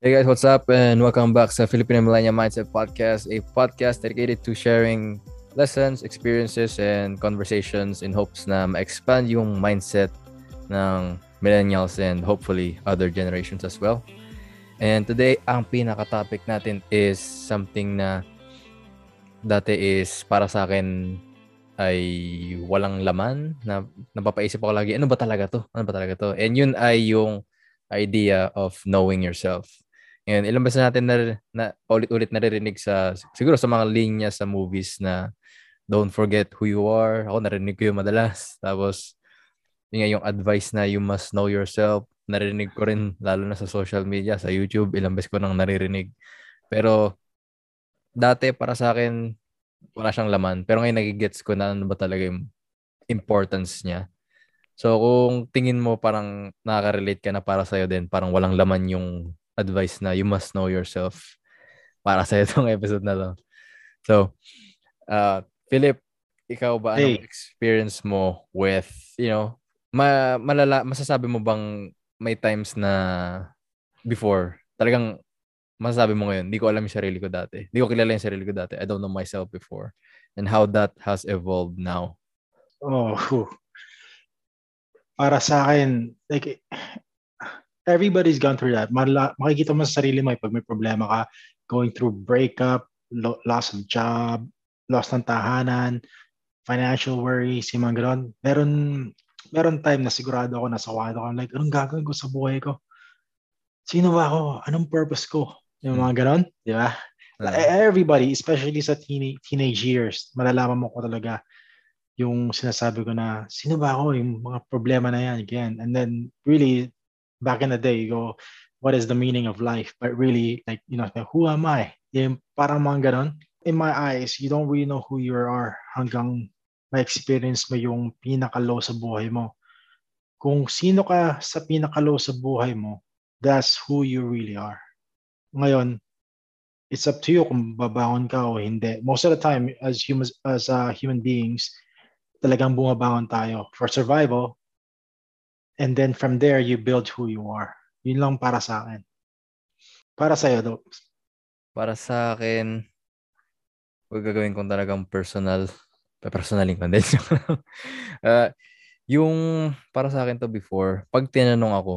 Hey guys, what's up? And welcome back sa Filipino Millennial Mindset Podcast, a podcast dedicated to sharing lessons, experiences, and conversations in hopes na ma-expand yung mindset ng millennials and hopefully other generations as well. And today, ang pinaka-topic natin is something na dati is para sa akin ay walang laman na napapaisip ako lagi, ano ba talaga to? Ano ba talaga to? And yun ay yung idea of knowing yourself. And ilang beses natin na, na ulit-ulit naririnig sa siguro sa mga linya sa movies na don't forget who you are. Ako narinig ko yung madalas. Tapos yun yung advice na you must know yourself. Narinig ko rin lalo na sa social media, sa YouTube, ilang beses ko nang naririnig. Pero dati para sa akin wala siyang laman. Pero ngayon nagigets ko na ano ba talaga yung importance niya. So kung tingin mo parang nakaka-relate ka na para sa'yo din, parang walang laman yung advice na you must know yourself para sa itong episode na to. So, uh, Philip, ikaw ba hey. anong experience mo with, you know, ma malala masasabi mo bang may times na before talagang masasabi mo ngayon, hindi ko alam yung sarili ko dati. Hindi ko kilala yung sarili ko dati. I don't know myself before. And how that has evolved now. Oh, para sa akin, like, everybody's gone through that. Mala, makikita mo sa sarili mo pag may problema ka, going through breakup, lo- loss of job, loss ng tahanan, financial worries, yung mga gano'n. Meron, meron time na sigurado ako, nasa kwarto ko, like, anong gagawin ko sa buhay ko? Sino ba ako? Anong purpose ko? Yung mga ganon, di ba? Uh, Everybody, especially sa teen- teenage years, malalaman mo ko talaga yung sinasabi ko na, sino ba ako? Yung mga problema na yan, again. And then, really, back in the day, you go, what is the meaning of life? But really, like, you know, who am I? Yung parang. In my eyes, you don't really know who you are hanggang ma-experience mo yung pinaka-low sa buhay mo. Kung sino ka sa pinaka-low sa buhay mo, that's who you really are. Ngayon, it's up to you kung babangon ka o hindi. Most of the time, as humans, as uh, human beings, talagang bumabangon tayo for survival. And then from there, you build who you are. Yun lang para sa akin. Para sa'yo, do. Para sa akin, huwag gagawin kong talagang personal. Personaling ko din. uh, yung para sa akin to before, pag tinanong ako,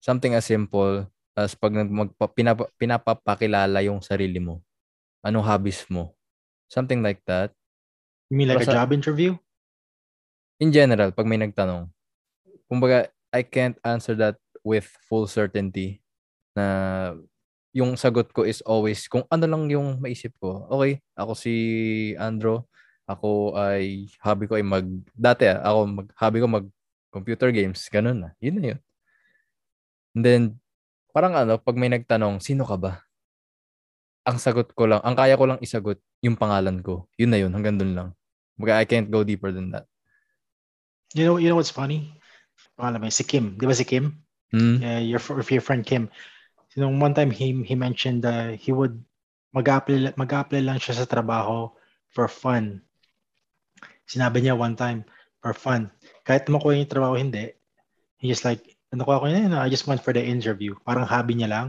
something as simple tapos pag magpa, pinapa, pinapapakilala yung sarili mo, anong hobbies mo? Something like that. You mean like Basta, a job interview? In general, pag may nagtanong. Kumbaga, I can't answer that with full certainty na yung sagot ko is always kung ano lang yung maisip ko. Okay, ako si Andro. Ako ay hobby ko ay mag dati ah, ako mag hobby ko mag computer games, ganun na. Yun na yun. And then Parang ano, pag may nagtanong, sino ka ba? Ang sagot ko lang, ang kaya ko lang isagot, yung pangalan ko. Yun na yun, hanggang dun lang. Baga, I can't go deeper than that. You know, you know what's funny? Pangalan mo, si Kim. Di ba si Kim? Mm. Yeah, your, your friend Kim. You know, one time he, he mentioned uh, he would mag-apply, mag-apply lang siya sa trabaho for fun. Sinabi niya one time, for fun. Kahit makuha yung trabaho, hindi. He just like, ano ko yun, I just went for the interview. Parang hobby niya lang.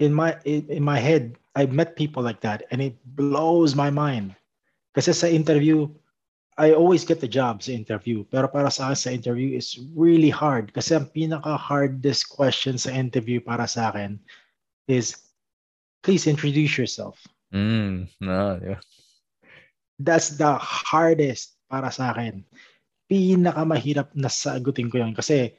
In my in, in my head, I've met people like that and it blows my mind. Kasi sa interview, I always get the job sa interview. Pero para sa akin sa interview is really hard. Kasi ang pinaka-hardest question sa interview para sa akin is, please introduce yourself. Mm, no, yeah. That's the hardest para sa akin. Pinakamahirap na sagutin ko yun. Kasi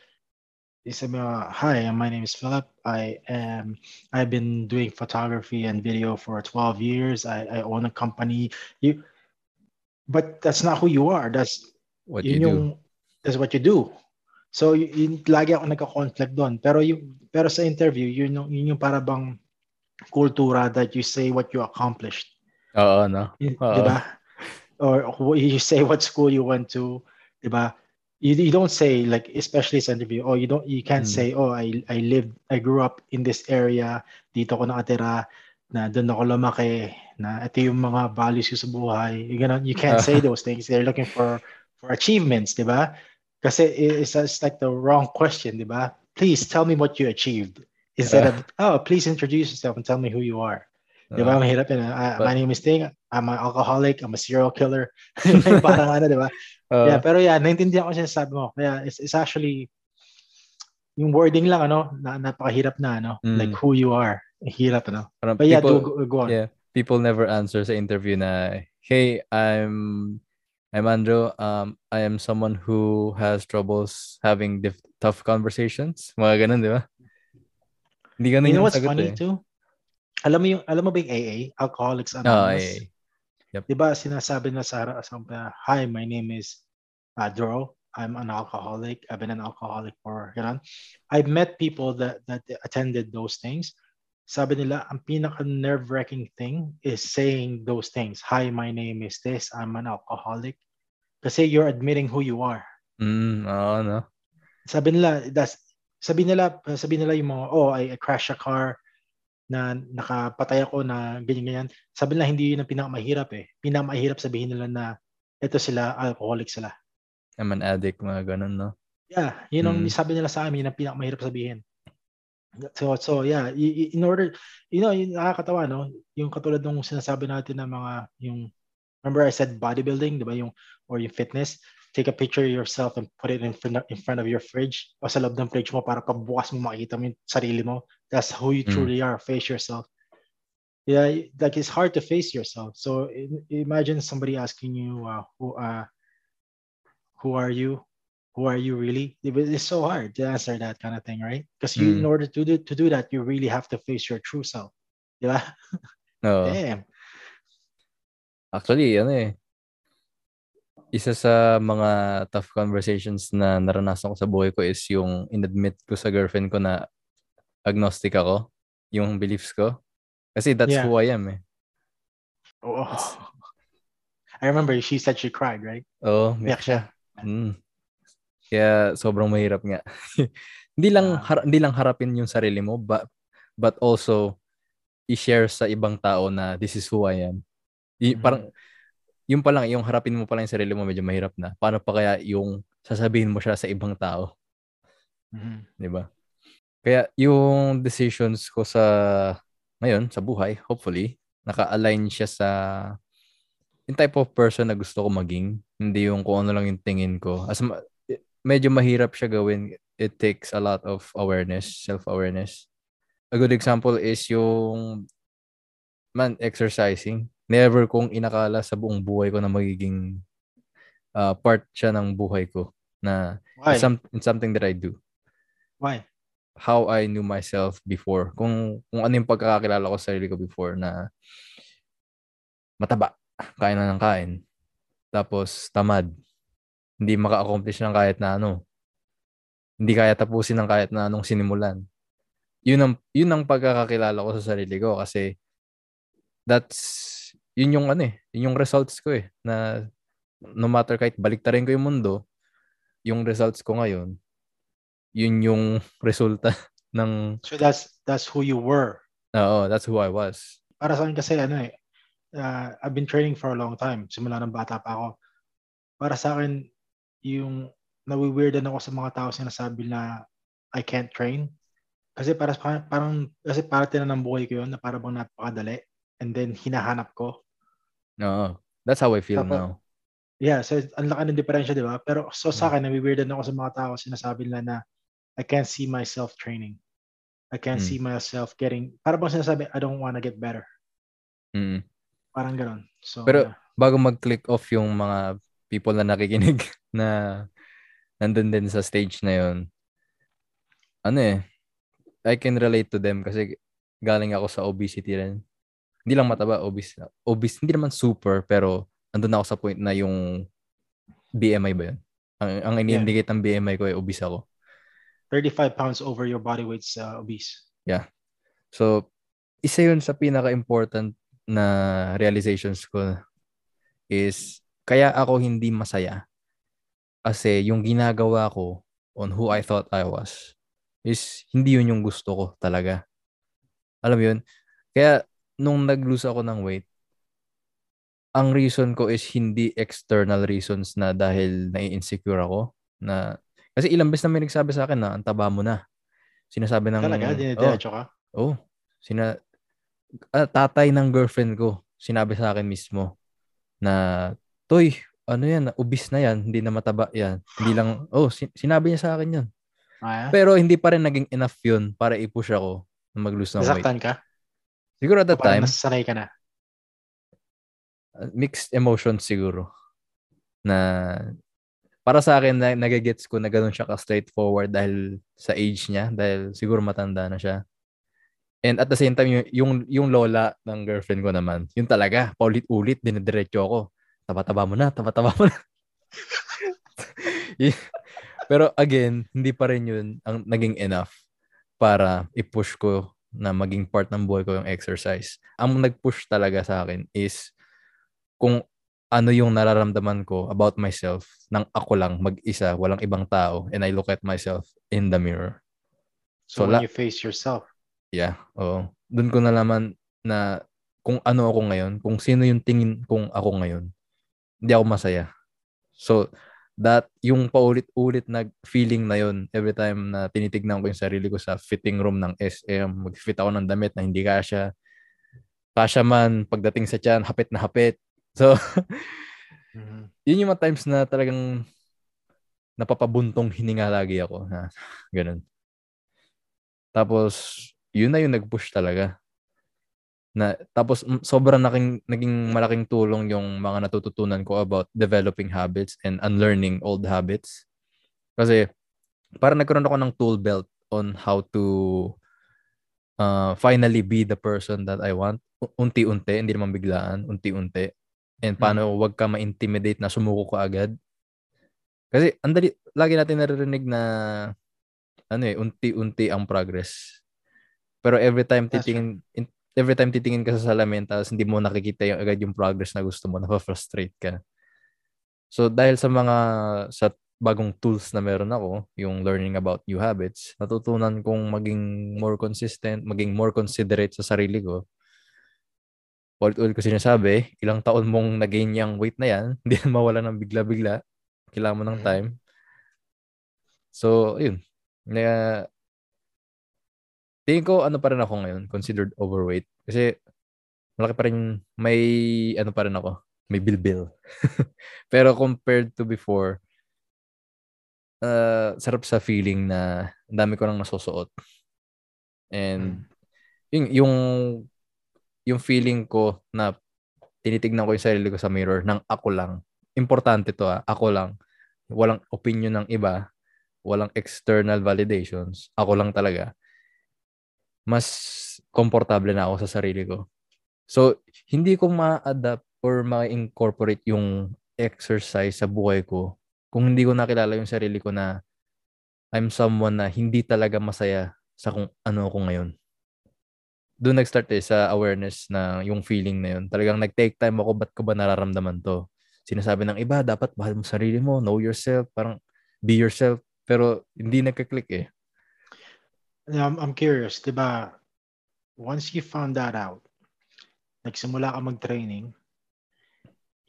They said, "Hi, my name is Philip. I am. I've been doing photography and video for 12 years. I, I own a company. You, but that's not who you are. That's what you yung, do. That's what you do. So, yun, lagi ako nagka-conflict doon. Pero yung pero sa interview, yun yung, yun yung para bang kultura that you say what you accomplished. Oo, no? Uh-oh. Di ba? Or you say what school you went to, di ba? you, you don't say like especially sa interview oh you don't you can't mm. say oh I I lived I grew up in this area dito ko nakatira na doon ako lumaki na ito yung mga values sa buhay you know you can't say those things they're looking for for achievements di ba kasi it's, it's like the wrong question di ba please tell me what you achieved Instead of, oh, please introduce yourself and tell me who you are. Di ba? Mahirap yun. Uh, but, my name is Ting. I'm an alcoholic. I'm a serial killer. Parang ano, di ba? Uh, yeah, pero yeah, naintindihan ko siya sabi mo. Kaya it's, it's actually, yung wording lang, ano, na, napakahirap na, ano, mm. like who you are. Hirap, ano. Parang But yeah, people, do, go on. Yeah, people never answer sa interview na, hey, I'm I'm Andrew. Um, I am someone who has troubles having dif- tough conversations. Mga ganun, di ba? Hindi ganun you know what's funny eh. too? Alam mo yung alam mo ba yung AA, Alcoholics Anonymous? Oh. Yep. 'Di ba sinasabi na sa Hi, my name is uh, Dro. I'm an alcoholic. I've been an alcoholic for, you know. I've met people that that attended those things. Sabi nila, ang pinaka nerve-wracking thing is saying those things. Hi, my name is this. I'm an alcoholic. Kasi you're admitting who you are. Mm, oo, no? Sabi nila, that's, sabi nila, sabi nila yung mga, oh, I, I crash a car na nakapatay ako na ganyan-ganyan. Sabi nila, hindi yun ang pinakamahirap eh. Pinakamahirap sabihin nila na ito sila, alcoholic sila. I'm an addict, mga ganun, no? Yeah, yun ang mm. sabi nila sa amin, yun ang pinakamahirap sabihin. So, so yeah, in order, you know, yung nakakatawa, no? Yung katulad ng sinasabi natin ng mga, yung, remember I said bodybuilding, di ba? Yung, or yung fitness, take a picture of yourself and put it in front of, in front of your fridge o sa loob ng fridge mo para pagbukas mo makita mo yung sarili mo. That's who you mm. truly are. Face yourself. Yeah, like it's hard to face yourself. So imagine somebody asking you, uh, who, uh, who are you? Who are you really? It's so hard to answer that kind of thing, right? Because you, mm. in order to do to do that, you really have to face your true self. Yeah. No. Damn. Actually, ano eh, isa sa mga tough conversations na naranasan ko sa buhay ko is yung inadmit ko sa girlfriend ko na agnostic ako, yung beliefs ko. Kasi that's yeah. who I am eh. Oh. I remember she said she cried, right? Oh, miyak siya. Mm. Kaya sobrang mahirap nga. hindi lang har- hindi lang harapin yung sarili mo but but also i-share sa ibang tao na this is who I am. I- mm-hmm. Parang yung pa lang, yung harapin mo pa lang yung sarili mo, medyo mahirap na. Paano pa kaya yung sasabihin mo siya sa ibang tao? Mm-hmm. Di ba? Kaya yung decisions ko sa ngayon, sa buhay, hopefully, naka-align siya sa yung type of person na gusto ko maging. Hindi yung kung ano lang yung tingin ko. As medyo mahirap siya gawin. It takes a lot of awareness, self-awareness. A good example is yung man exercising never kong inakala sa buong buhay ko na magiging uh, part siya ng buhay ko na Why? It's, some, it's something that I do. Why? How I knew myself before. Kung kung ano yung pagkakakilala ko sa sarili ko before na mataba, kain na ng kain. Tapos tamad. Hindi maka-accomplish ng kahit na ano. Hindi kaya tapusin ng kahit na anong sinimulan. Yun ang yun ang pagkakakilala ko sa sarili ko kasi that's yun yung ano eh, yun yung results ko eh, na no matter kahit baliktarin ko yung mundo, yung results ko ngayon, yun yung resulta ng... So that's that's who you were. Oo, that's who I was. Para sa akin kasi ano eh, uh, I've been training for a long time. Simula ng bata pa ako. Para sa akin, yung nawi-weirdan ako sa mga tao sinasabi na I can't train. Kasi para parang kasi para tinan ng buhay ko yun na para bang napakadali and then hinahanap ko. No, that's how I feel Tapos, now. Yeah, so ang laki ng diferensya, di ba? Pero so sa akin, nabiweirdan ako sa mga tao, sinasabi nila na I can't see myself training. I can't mm. see myself getting, para bang sinasabi, I don't wanna get better. Mm. Parang ganun. So, Pero yeah. bago mag-click off yung mga people na nakikinig na nandun din sa stage na yon ano eh, I can relate to them kasi galing ako sa obesity rin hindi lang mataba, obese. Obese, hindi naman super, pero andun ako sa point na yung BMI ba yun? Ang, ang ini-indicate yeah. ng BMI ko ay obese ako. 35 pounds over your body weight's uh, obese. Yeah. So, isa yun sa pinaka-important na realizations ko is kaya ako hindi masaya kasi yung ginagawa ko on who I thought I was is hindi yun yung gusto ko talaga. Alam mo yun? Kaya nung nag-lose ako ng weight, ang reason ko is hindi external reasons na dahil nai-insecure ako. Na, kasi ilang beses na may nagsabi sa akin na ang taba mo na. Sinasabi ng... Talaga? Dinidiretso ka? Oh, sina ah, tatay ng girlfriend ko sinabi sa akin mismo na toy ano yan ubis na yan hindi na mataba yan hindi lang oh sin- sinabi niya sa akin yan Ah, pero hindi pa rin naging enough yun para i-push ako na mag-lose ng weight ka? siguro at that time nasasanay ka na? uh, mixed emotions siguro na para sa akin na nagigets ko na ganun siya ka straightforward dahil sa age niya dahil siguro matanda na siya And at the same time, yung, yung, yung lola ng girlfriend ko naman, yun talaga, paulit-ulit, dinidiretso ako. Taba-taba mo na, taba-taba mo na. Pero again, hindi pa rin yun ang naging enough para i-push ko na maging part ng buhay ko yung exercise. Ang nag-push talaga sa akin is kung ano yung nararamdaman ko about myself nang ako lang mag-isa, walang ibang tao, and I look at myself in the mirror. So, So, when la- you face yourself, Yeah, oo. Doon ko nalaman na kung ano ako ngayon, kung sino yung tingin kong ako ngayon, hindi ako masaya. So, that, yung paulit-ulit na feeling na yun, every time na tinitignan ko yung sarili ko sa fitting room ng SM, mag-fit ako ng damit na hindi kasya. Kasya man, pagdating sa tiyan, hapit na hapit. So, Mhm. yun yung mga times na talagang napapabuntong hininga lagi ako. Na, ganun. Tapos, yun na yung nag-push talaga. Na, tapos, sobrang naking, naging malaking tulong yung mga natututunan ko about developing habits and unlearning old habits. Kasi, parang nagkaroon ako ng tool belt on how to uh, finally be the person that I want. Unti-unti, hindi naman biglaan, unti-unti. And paano wag ka ma-intimidate na sumuko ka agad. Kasi andali, lagi natin naririnig na ano eh, unti-unti ang progress. Pero every time titingin in- every time titingin ka sa salamin tapos hindi mo nakikita yung agad yung progress na gusto mo, na-frustrate ka. So dahil sa mga sa bagong tools na meron ako, yung learning about new habits, natutunan kong maging more consistent, maging more considerate sa sarili ko. Ulit-ulit ko sinasabi, ilang taon mong nag-gain yung weight na yan, hindi na mawala ng bigla-bigla. Kailangan mo ng Mhm. time. So, yun. Na, tingin ko ano pa rin ako ngayon, considered overweight. Kasi malaki pa rin, may ano pa rin ako, may bilbil. Pero compared to before, uh, sarap sa feeling na ang dami ko nang nasusuot. And yung, yung yung feeling ko na tinitignan ko yung sarili ko sa mirror ng ako lang. Importante to ah, ako lang. Walang opinion ng iba, walang external validations. Ako lang talaga. Mas komportable na ako sa sarili ko. So, hindi ko ma-adapt or ma-incorporate yung exercise sa buhay ko kung hindi ko nakilala yung sarili ko na I'm someone na hindi talaga masaya sa kung ano ako ngayon doon nag-start eh sa awareness na yung feeling na yun. Talagang nag-take time ako, ba't ko ba nararamdaman to? Sinasabi ng iba, dapat mahal mo sarili mo, know yourself, parang be yourself. Pero hindi nagka-click eh. I'm, I'm curious, di ba, once you found that out, nagsimula ka mag-training,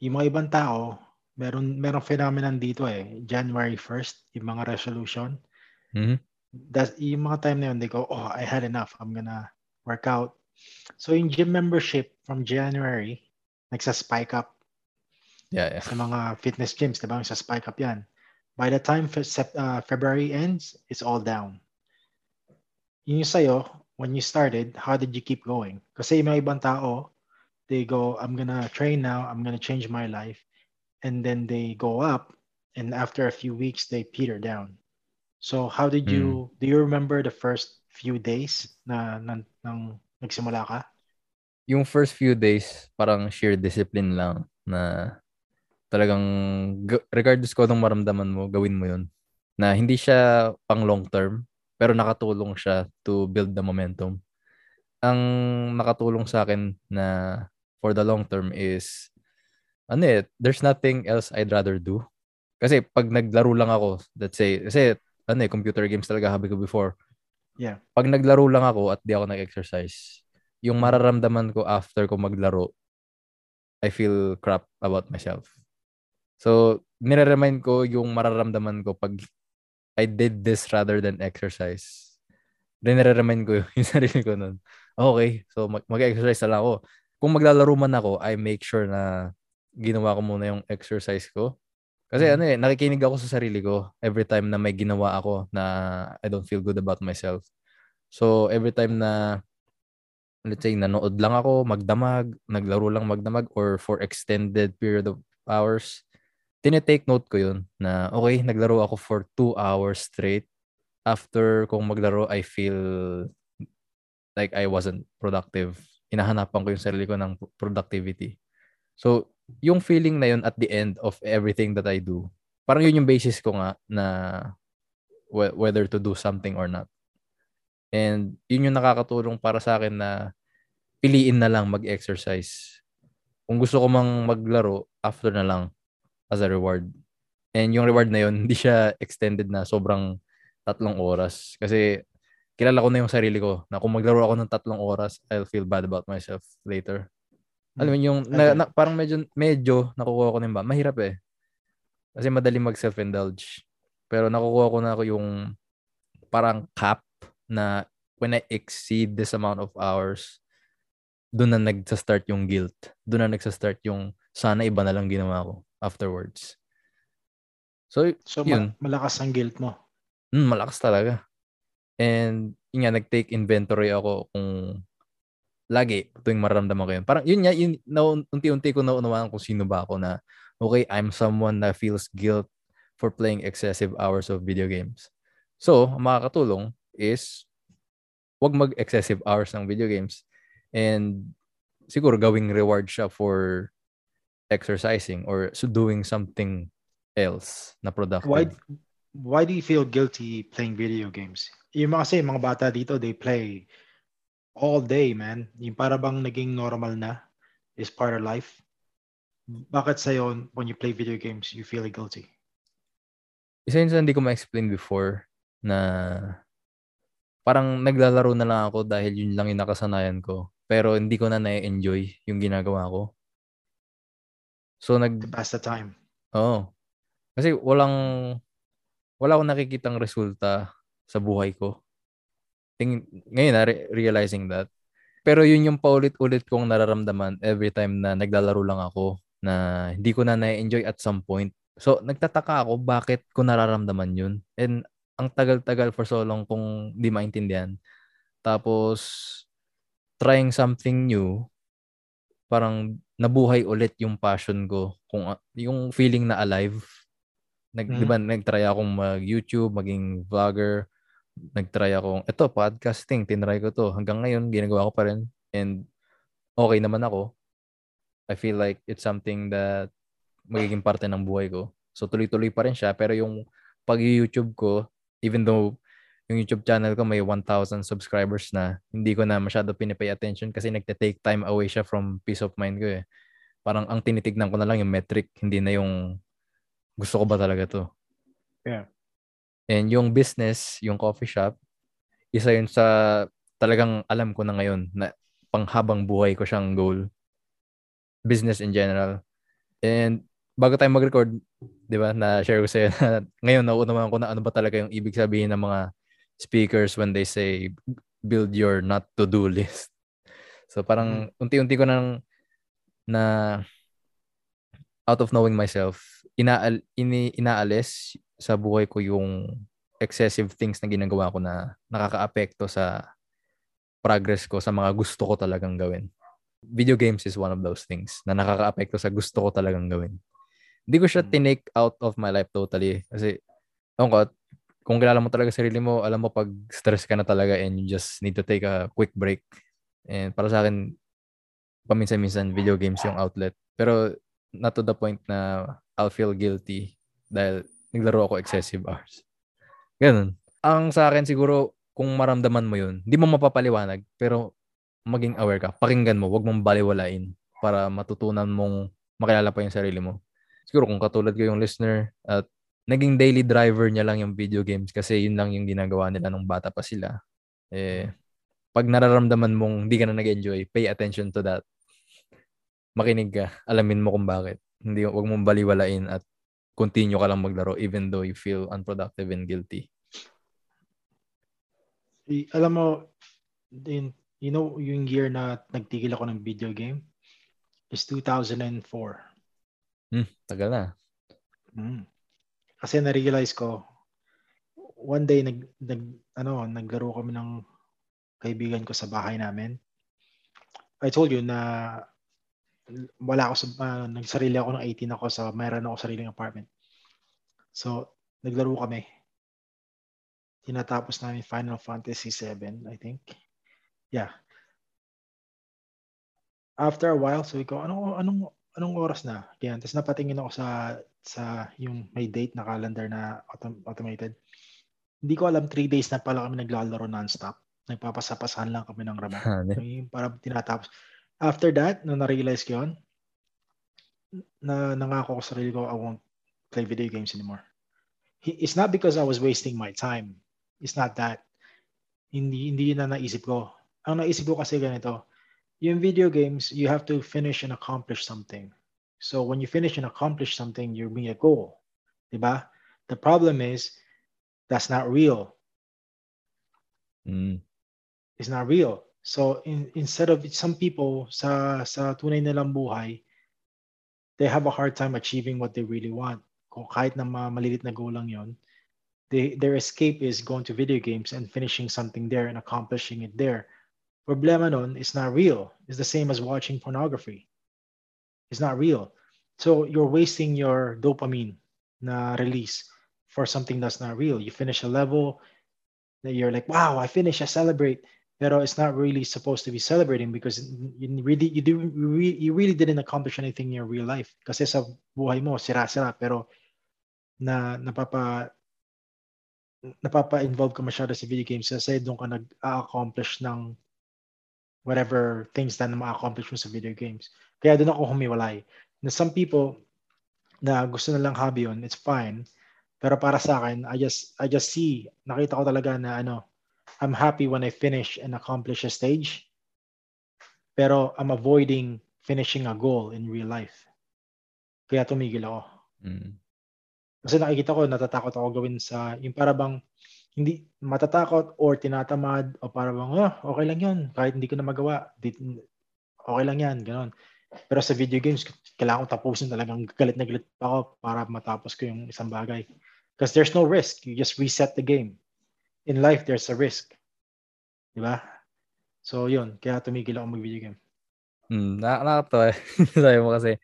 yung mga ibang tao, meron merong phenomenon dito eh. January 1st, yung mga resolution. Mhm. That's, yung mga time na yun, they go, oh, I had enough. I'm gonna work out. So yung gym membership from January, nagsa-spike up Yeah, yeah. sa mga fitness gyms, di ba? Nagsa-spike up yan. By the time fe- uh, February ends, it's all down. Yung sa'yo, when you started, how did you keep going? Kasi mga ibang tao, they go, I'm gonna train now, I'm gonna change my life. And then they go up, and after a few weeks, they peter down. So how did you, do you remember the first few days na, na nang nagsimula ka? Yung first few days, parang sheer discipline lang na talagang regardless ko anong maramdaman mo, gawin mo yun. Na hindi siya pang long term, pero nakatulong siya to build the momentum. Ang nakatulong sa akin na for the long term is ano eh, there's nothing else I'd rather do. Kasi pag naglaro lang ako, let's say, kasi ano eh, computer games talaga habi ko before. Yeah. Pag naglaro lang ako at di ako nag-exercise, yung mararamdaman ko after ko maglaro, I feel crap about myself. So, nire-remind ko yung mararamdaman ko pag I did this rather than exercise. Rinare-remind ko yung sarili ko nun. Okay, so mag- mag-exercise na lang ako. Kung maglalaro man ako, I make sure na ginawa ko muna yung exercise ko. Kasi Mhm. ano eh, nakikinig ako sa sarili ko every time na may ginawa ako na I don't feel good about myself. So every time na let's say nanood lang ako, magdamag, naglaro lang magdamag or for extended period of hours, tinetake note ko yun na okay, naglaro ako for two hours straight. After kung maglaro, I feel like I wasn't productive. Hinahanapan ko yung sarili ko ng productivity. So, yung feeling na yun at the end of everything that I do, parang yun yung basis ko nga na wh- whether to do something or not. And yun yung nakakatulong para sa akin na piliin na lang mag-exercise. Kung gusto ko mang maglaro, after na lang as a reward. And yung reward na yun, hindi siya extended na sobrang tatlong oras. Kasi kilala ko na yung sarili ko na kung maglaro ako ng tatlong oras, I'll feel bad about myself later. Alam mo yung na, na- parang medyo medyo nakukuha ko na ba. Mahirap eh. Kasi madali mag self-indulge. Pero nakukuha ko na ako yung parang cap na when I exceed this amount of hours, doon na nagsa-start yung guilt. Doon na nagsa-start yung sana iba na lang ginawa ko afterwards. So, So, Yun. ma- malakas ang guilt mo. mm, malakas talaga. And yun nga, nag-take inventory ako kung lagi tuwing maramdaman ko yun. Parang yun nga, yun, na, unti-unti ko naunawaan kung sino ba ako na, okay, I'm someone that feels guilt for playing excessive hours of video games. So, ang makakatulong is wag mag-excessive hours ng video games. And siguro gawing reward siya for exercising or so doing something else na productive. Why why do you feel guilty playing video games? Yung mga kasi mga bata dito, they play all day, man. Yung para bang naging normal na is part of life. Bakit sa'yo, when you play video games, you feel guilty? isa yun sa hindi ko ma-explain before na parang naglalaro na lang ako dahil yun lang yung nakasanayan ko. Pero hindi ko na na-enjoy yung ginagawa ko. So nag To pass the time. Oo. Kasi walang wala akong nakikitang resulta sa buhay ko. Ting, ngayon na realizing that. Pero yun yung paulit-ulit kong nararamdaman every time na naglalaro lang ako na hindi ko na na-enjoy at some point. So nagtataka ako bakit ko nararamdaman yun. And ang tagal-tagal for so long kung di maintindihan. Tapos trying something new, parang nabuhay ulit yung passion ko, kung yung feeling na alive. Nag, Mhm. Di ba, nag-try akong mag-YouTube, maging vlogger. Nag-try akong, eto, podcasting, tinry ko to. Hanggang ngayon, ginagawa ko pa rin. And okay naman ako. I feel like it's something that magiging parte ng buhay ko. So, tuloy-tuloy pa rin siya. Pero yung pag-YouTube ko, even though yung YouTube channel ko may 1,000 subscribers na, hindi ko na masyado pinipay attention kasi nagte-take time away siya from peace of mind ko eh. Parang ang tinitignan ko na lang yung metric, hindi na yung gusto ko ba talaga to. Yeah. And yung business, yung coffee shop, isa yun sa talagang alam ko na ngayon na panghabang buhay ko siyang goal. Business in general. And bago tayo mag-record, di ba, na-share ko sa'yo na ngayon nauunawaan ko na ano ba talaga yung ibig sabihin ng mga speakers when they say build your not to-do list. So parang unti-unti ko nang na out of knowing myself, inaal, ini, inaalis sa buhay ko yung excessive things na ginagawa ko na nakakaapekto sa progress ko sa mga gusto ko talagang gawin. Video games is one of those things na nakakaapekto sa gusto ko talagang gawin. Hindi ko siya Mm. tinake out of my life totally kasi ewan ko, kung kilala mo talaga sarili mo, alam mo pag stress ka na talaga and you just need to take a quick break. And para sa akin, paminsan-minsan video games yung outlet. Pero not to the point na I'll feel guilty dahil naglaro ako excessive hours. Ganun. Ang sa akin siguro, kung maramdaman mo yun, hindi mo mapapaliwanag, pero maging aware ka. Pakinggan mo, wag mong baliwalain para matutunan mong makilala pa yung sarili mo. Siguro kung katulad ko yung listener at naging daily driver niya lang yung video games kasi yun lang yung ginagawa nila nung bata pa sila. Eh, pag nararamdaman mong hindi ka na nag-enjoy, pay attention to that. Makinig ka, alamin mo kung bakit. Hindi, wag mong baliwalain at continue ka lang maglaro even though you feel unproductive and guilty. Y- alam mo, in, you know, yung year na nagtigil ako ng video game is 2004. Hmm, tagal na. Mm. Kasi na-realize ko, one day nag, nag ano, naglaro kami ng kaibigan ko sa bahay namin. I told you na wala ako sa uh, nagsarili ako ng 18 ako sa mayroon ako sariling apartment. So, naglaro kami. Tinatapos namin Final Fantasy 7, I think. Yeah. After a while, so ko, anong anong anong oras na? Kaya tapos napatingin ako sa sa yung may date na calendar na autom- automated. Hindi ko alam, 3 days na pala kami naglalaro non-stop. Nagpapasapasahan lang kami ng ramo. yung para tinatapos. After that, nung na-realize ko yun, na nangako ko sa sarili ko, I won't play video games anymore. It's not because I was wasting my time. It's not that. Hindi, hindi yun na naisip ko. Ang naisip ko kasi ganito, yung video games, you have to finish and accomplish something. So when you finish and accomplish something, you meet a goal. Diba? The problem is, that's not real. Mm. It's not real. So in, instead of some people sa sa tunay nilang buhay, they have a hard time achieving what they really want. Kung kahit na malilit na goal lang yon, they, their escape is going to video games and finishing something there and accomplishing it there. Problema nun is not real. It's the same as watching pornography. It's not real. So you're wasting your dopamine na release for something that's not real. You finish a level, that you're like, wow, I finished, I celebrate. Pero it's not really supposed to be celebrating because you really you do you really didn't accomplish anything in your real life. Kasi sa buhay mo sira-sira pero na napapa napapa-involve ka masyado sa video games kasi doon ka nag-accomplish ng whatever things na ma-accomplish mo sa video games. Kaya doon ako humiwalay. Na some people na gusto na lang hobby yun, it's fine. Pero para sa akin, I just I just see, nakita ko talaga na ano, I'm happy when I finish and accomplish a stage. Pero I'm avoiding finishing a goal in real life. Kaya tumigil ako. Mm. Kasi nakikita ko, natatakot ako gawin sa, yung para bang, hindi matatakot or tinatamad o para bang, oh, okay lang yun. Kahit hindi ko na magawa, okay lang yan, ganon. Pero sa video games, kailangan ko tapusin talagang galit na galit ako para matapos ko yung isang bagay. Because there's no risk. You just reset the game. In life, there's a risk. Di ba? So, yun. Kaya tumigil ako mag-video game. Hmm, nakakatawa. Sabi mo kasi,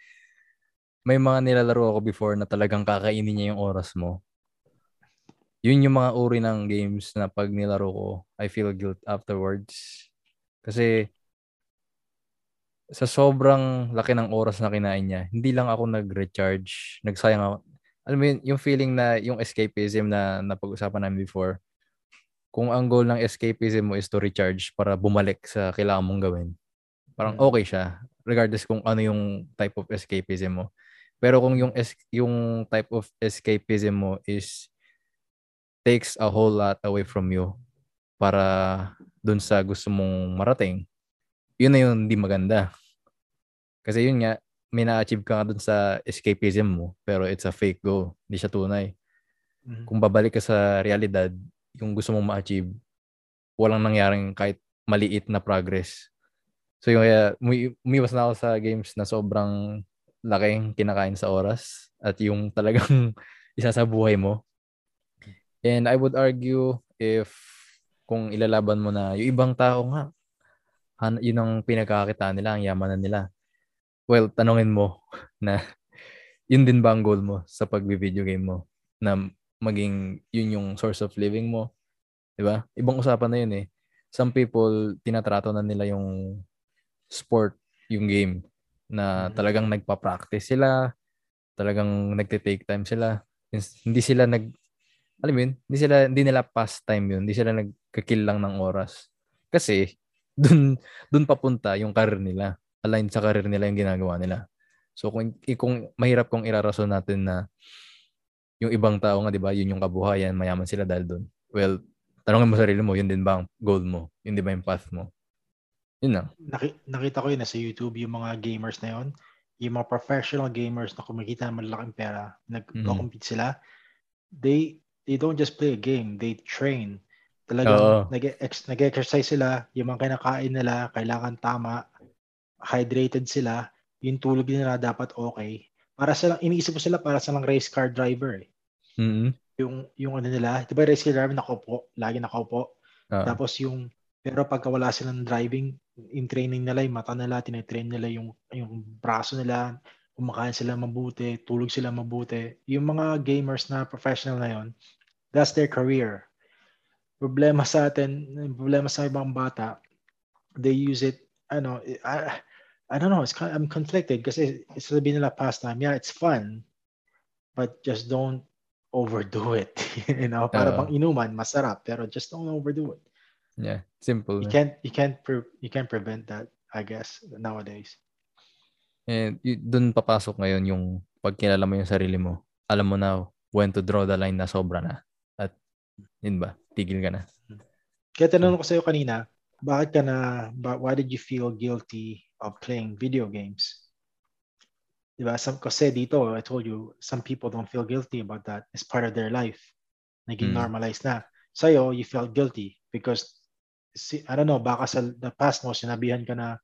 may mga nilalaro ako before na talagang kakainin niya yung oras mo. Yun yung mga uri ng games na pag nilaro ko, I feel guilt afterwards. Kasi, sa sobrang laki ng oras na kinain niya, hindi lang ako nag-recharge. Nagsayang ako alam mo yun, yung feeling na yung escapism na napag-usapan namin before, kung ang goal ng escapism mo is to recharge para bumalik sa kailangan mong gawin, parang mm. okay siya, regardless kung ano yung type of escapism mo. Pero kung yung es- yung type of escapism mo is takes a whole lot away from you para dun sa gusto mong marating, yun na yung hindi maganda. Kasi yun nga, may na-achieve ka dun sa escapism mo, pero it's a fake goal. Hindi siya tunay. Mm-hmm. Kung babalik ka sa realidad, yung gusto mong ma-achieve, walang nangyaring kahit maliit na progress. So yung kaya, umiwas na ako sa games na sobrang laking kinakain sa oras at yung talagang isa sa buhay mo. And I would argue if kung ilalaban mo na yung ibang tao nga, yun ang pinagkakita nila, ang yaman nila well, tanongin mo na yun din ba ang goal mo sa pag-video game mo? Na maging yun yung source of living mo? Di ba? Ibang usapan na yun eh. Some people, tinatrato na nila yung sport, yung game, na mm-hmm. talagang nagpa-practice sila, talagang nagte-take time sila. Hindi sila nag, alam mo yun, hindi sila, hindi nila pastime yun. Hindi sila nagkakill lang ng oras. Kasi, dun, dun papunta yung career nila aligned sa career nila yung ginagawa nila. So kung kung mahirap kung irarason natin na yung ibang tao nga 'di ba, yun yung kabuhayan, mayaman sila dahil doon. Well, tanongin mo sarili mo, yun din ba ang goal mo? Yun din ba yung path mo? Yun lang. Naki- nakita ko yun na sa YouTube, yung mga gamers na yun, yung mga professional gamers na kumikita ng malaking pera, nag-compete mm-hmm. sila, they they don't just play a game, they train. Talagang nag-ex- nag-exercise sila, yung mga kinakain nila, kailangan tama, hydrated sila, yung tulog nila dapat okay. Para silang, iniisip ko sila para silang race car driver eh. Mm-mm. Yung, yung ano nila, di ba race car driver nakaupo, lagi nakaupo. Oo. Tapos yung, pero pagka wala silang driving, in training nila, yung mata nila, tinitrain nila yung, yung braso nila, kumakain sila mabuti, tulog sila mabuti. Yung mga gamers na professional na yon, that's their career. Problema sa atin, problema sa ibang bata, they use it, ano, I, I don't know, it's, kind- I'm conflicted kasi sabihin nila pastime, yeah, it's fun, but just don't overdo it. you know, para bang inuman, masarap, pero just don't overdo it. Yeah. Simple. You na. can't you can't pre- you can't prevent that, I guess, nowadays. And y- dun papasok ngayon yung pag kilala mo yung sarili mo, alam mo na when to draw the line na sobra na. Yun ba, tigil ka na. Kaya tinanong ko sa'yo kanina, bakit ka na, why did you feel guilty of playing video games? Diba? Some, kasi dito, I told you, some people don't feel guilty about that. It's part of their life. Naging Mm. normalized na. Sa'yo, you felt guilty because, si, I don't know, baka sa the past mo, sinabihan ka na,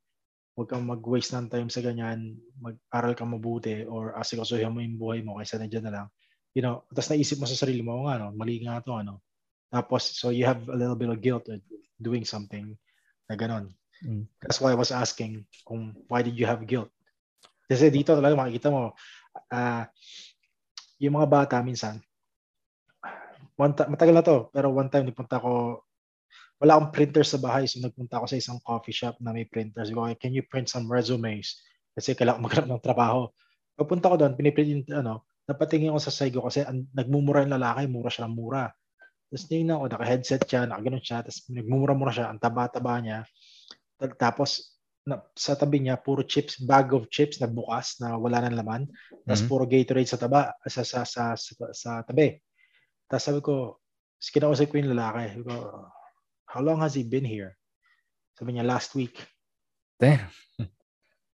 huwag kang mag-waste ng time sa ganyan, mag-aral ka mabuti, or asikasuhin mo yung buhay mo kaysa nandiyan na lang. You know, tapos naisip mo sa sarili mo, "Oo nga, no, mali nga to, ano. Tapos, so you have a little bit of guilt at doing something na ganon. Mm. That's why I was asking kung why did you have guilt? Kasi dito talaga makikita mo, ah yung mga bata minsan, one ta- matagal na to, pero one time nagpunta ko, wala akong printer sa bahay, so nagpunta ako sa isang coffee shop na may printers. Ko, can you print some resumes? Kasi kailangan maghanap ng trabaho. Pagpunta ko doon, piniprint yung ano, napatingin ko sa side ko kasi ang, nagmumura yung lalaki, mura siya ng mura. Tapos tingnan ko, naka-headset siya, nakaganon siya, tapos nagmumura-mura siya, ang taba-taba niya. Ta- Tapos na, sa tabi niya, puro chips, bag of chips na bukas, na wala nang laman. Tapos Mhm. puro Gatorade sa taba, sa, sa, sa, sa, sa tabi. Tapos sabi ko, kinausap ko yung lalaki. Sabi ko, how long has he been here? Sabi niya, last week. Damn.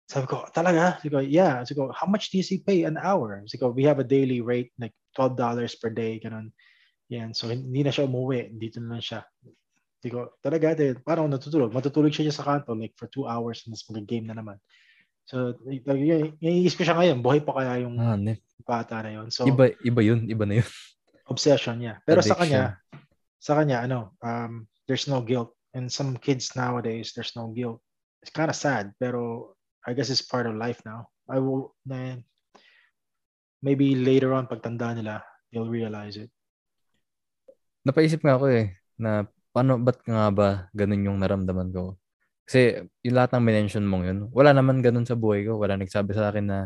Sabi ko, talaga? Sabi ko, yeah. Sabi ko, how much does he pay an hour? Sabi ko, we have a daily rate, like $12 per day, ganun. Yan. So, hindi na siya umuwi. Dito na lang siya. Sabi ko, talaga, din. Parang natutulog. Matutulog siya sa kanto, like for two hours, mas mag-game na naman. So, naiisip ko siya ngayon, buhay pa kaya yung Ah, ne. bata na yun. So, Iba, iba yun. Iba na yun. obsession niya. Pero sa Addiction. kanya, sa kanya, ano, um, there's no guilt. And some kids nowadays, there's no guilt. It's kind of sad, pero I guess it's part of life now. I will, na, maybe later on, pagtanda nila, they'll realize it. Napaisip nga ako eh, na paano, ba't nga ba ganun yung naramdaman ko? Kasi yung lahat ng mention mong yun, wala naman ganun sa buhay ko. Wala nagsabi sa akin na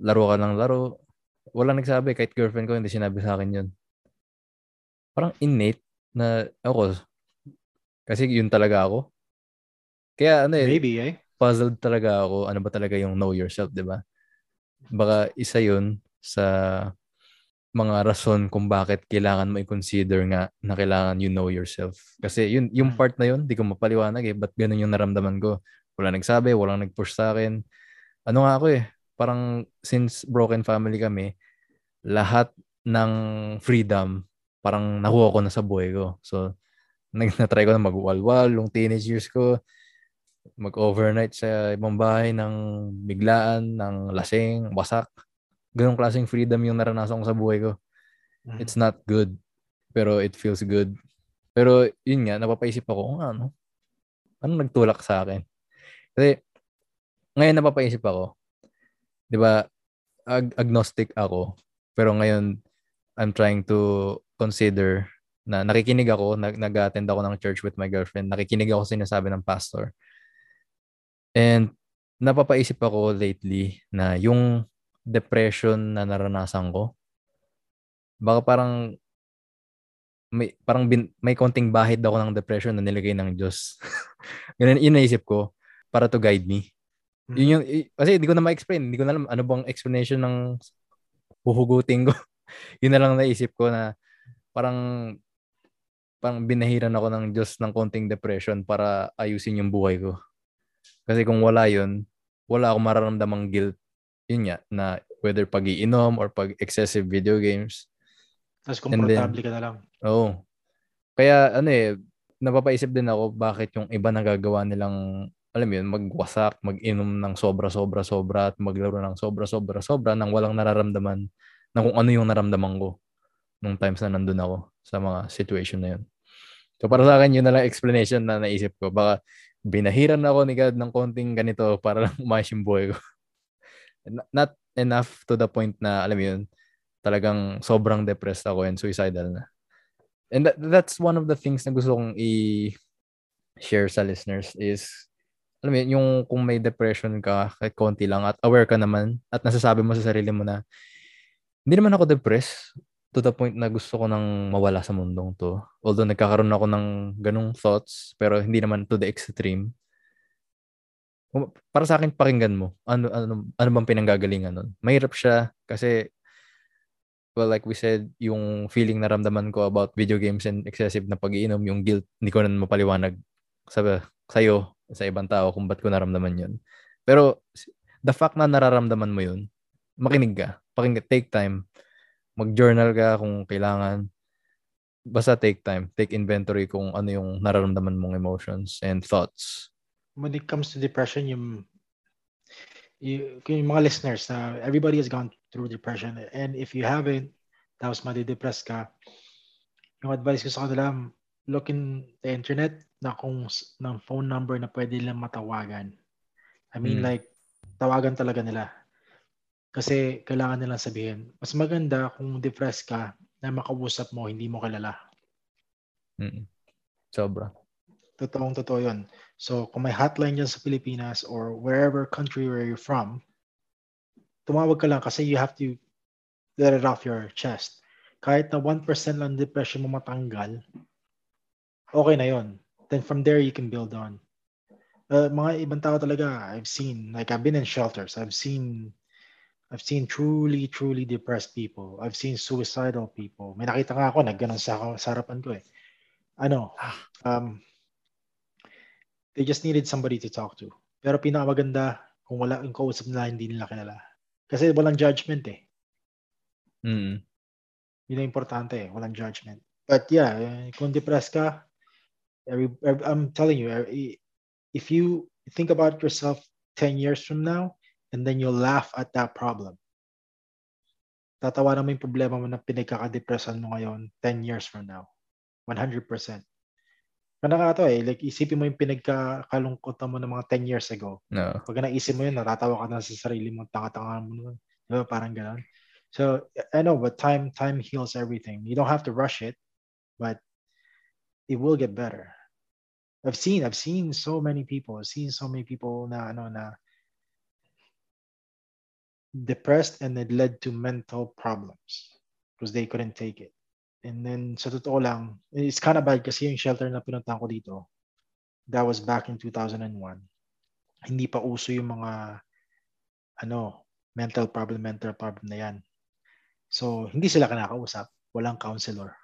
laro ka ng laro. Wala nagsabi, kahit girlfriend ko, hindi sinabi sa akin yun. Parang innate na ako, kasi yun talaga ako. Kaya ano eh, Maybe, eh? Puzzled talaga ako ano ba talaga yung know yourself, 'di ba? Baka isa 'yun sa mga rason kung bakit kailangan mo i-consider nga na kailangan you know yourself. Kasi yun, yung Mm. part na yun, di ko mapaliwanag eh. Ba't ganun yung naramdaman ko? Wala nagsabi, walang nag-push sa akin. Ano nga ako eh, parang since broken family kami, lahat ng freedom, parang nakuha ko na sa buhay ko. So, nag na-try ko na mag-walwal, yung teenage years ko, mag-overnight sa ibang bahay ng biglaan, ng lasing, wasak. Ganong klaseng freedom yung naranasan ko sa buhay ko. Mhm. It's not good, pero it feels good. Pero yun nga, napapaisip ako kung ano, ano nagtulak sa akin. Kasi ngayon napapaisip ako, di ba, ag- agnostic ako, pero ngayon I'm trying to consider na nakikinig ako, nag- nag-attend ako ng church with my girlfriend, nakikinig ako sa sinasabi ng pastor. And napapaisip ako lately na yung depression na naranasan ko, baka parang may parang bin, may konting bahid ako ng depression na nilagay ng Diyos. Ganun yun naisip ko para to guide me. Yun yung, y- kasi hindi ko na ma-explain. Hindi ko na alam ano bang explanation ng huhugutin ko. yun na lang naisip ko na parang parang binahiran ako ng Diyos ng konting depression para ayusin yung buhay ko. Kasi kung wala yun, wala akong mararamdamang guilt. Yun nga, na whether pag-iinom or pag excessive video games. Tapos komportable ka na lang. Oo. Kaya ano eh, napapaisip din ako bakit yung iba nagagawa nilang alam yun, magwasak, mag-inom ng sobra-sobra-sobra at maglaro ng sobra-sobra-sobra nang walang nararamdaman na kung ano yung naramdaman ko nung times na nandun ako sa mga situation na yun. So para sa akin, yun na lang explanation na naisip ko. Baka binahiran ako ni God ng konting ganito para lang umayos yung buhay ko. Not enough to the point na, alam mo yun, talagang sobrang depressed ako and suicidal na. And that, that's one of the things na gusto kong i-share sa listeners is, alam mo yun, yung kung may depression ka, kahit konti lang, at aware ka naman, at nasasabi mo sa sarili mo na, hindi naman ako depressed to the point na gusto ko nang mawala sa mundong to. Although nagkakaroon ako ng ganong thoughts, pero hindi naman to the extreme. Para sa akin, pakinggan mo. Ano, ano, ano bang pinanggagalingan nun? Mahirap siya kasi well, like we said, yung feeling na ramdaman ko about video games and excessive na pag-iinom, yung guilt, hindi ko na mapaliwanag sa sa'yo, sa ibang tao kung ba't ko naramdaman yun. Pero the fact na nararamdaman mo yun, makinig ka, pakinggan, take time, mag-journal ka kung kailangan. Basta take time. Take inventory kung ano yung nararamdaman mong emotions and thoughts. When it comes to depression, yung, yung, yung mga listeners, uh, everybody has gone through depression. And if you haven't, tapos madidepress ka, yung advice ko sa kanila, look in the internet na kung ng phone number na pwede lang matawagan. I mean, mm. like, tawagan talaga nila. Kasi kailangan nilang sabihin, mas maganda kung depressed ka na makausap mo, hindi mo kilala. Mm. Sobra. Totoong totoo yun. So, kung may hotline dyan sa Pilipinas or wherever country where you're from, tumawag ka lang kasi you have to let it off your chest. Kahit na 1% lang depression mo matanggal, okay na yon. Then from there, you can build on. Uh, mga ibang tao talaga, I've seen, like I've been in shelters, I've seen I've seen truly, truly depressed people. I've seen suicidal people. May nakita nga ako, nagganon sa, sa harapan ko eh. Ano, ah. um, they just needed somebody to talk to. Pero pinakamaganda, kung wala yung kausap nila, hindi nila kilala. Kasi walang judgment eh. Mm. Yun ang importante eh, walang judgment. But yeah, eh, kung depressed ka, every, every, I'm telling you, if you think about yourself 10 years from now, and then you'll laugh at that problem. Tatawa naman yung problema mo na pinagkakadepression mo ngayon 10 years from now. 100%. Kanaka to eh, like isipin mo yung pinagkakalungkotan mo ng mga 10 years ago. No. Pag naisip mo yun, natatawa ka na sa sarili mo, tanga-tanga mo nun. Di ba? Parang gano'n. So, I know, but time time heals everything. You don't have to rush it, but it will get better. I've seen, I've seen so many people, I've seen so many people na, ano, na depressed and it led to mental problems because they couldn't take it. And then sa totoo lang, it's kind of bad kasi yung shelter na pinuntahan ko dito, that was back in 2001. Hindi pa uso yung mga ano, mental problem, mental problem na yan. So, hindi sila kinakausap. Walang counselor.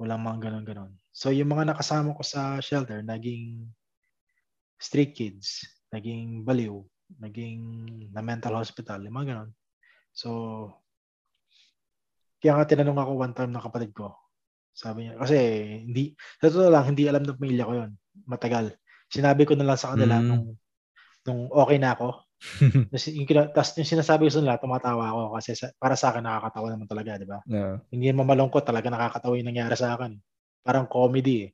Walang mga ganon-ganon. So, yung mga nakasama ko sa shelter, naging street kids, naging baliw, naging na mental hospital, yung mga ganun. So, kaya nga tinanong ako one time ng kapatid ko. Sabi niya, kasi hindi, sa totoo lang, hindi alam ng pamilya ko yon Matagal. Sinabi ko na lang sa kanila mm. nung, nung okay na ako. tapos yung sinasabi ko sa nila, tumatawa ako kasi sa, para sa akin nakakatawa naman talaga, di ba? Yeah. Hindi naman malungkot, talaga nakakatawa yung nangyari sa akin. Parang comedy eh.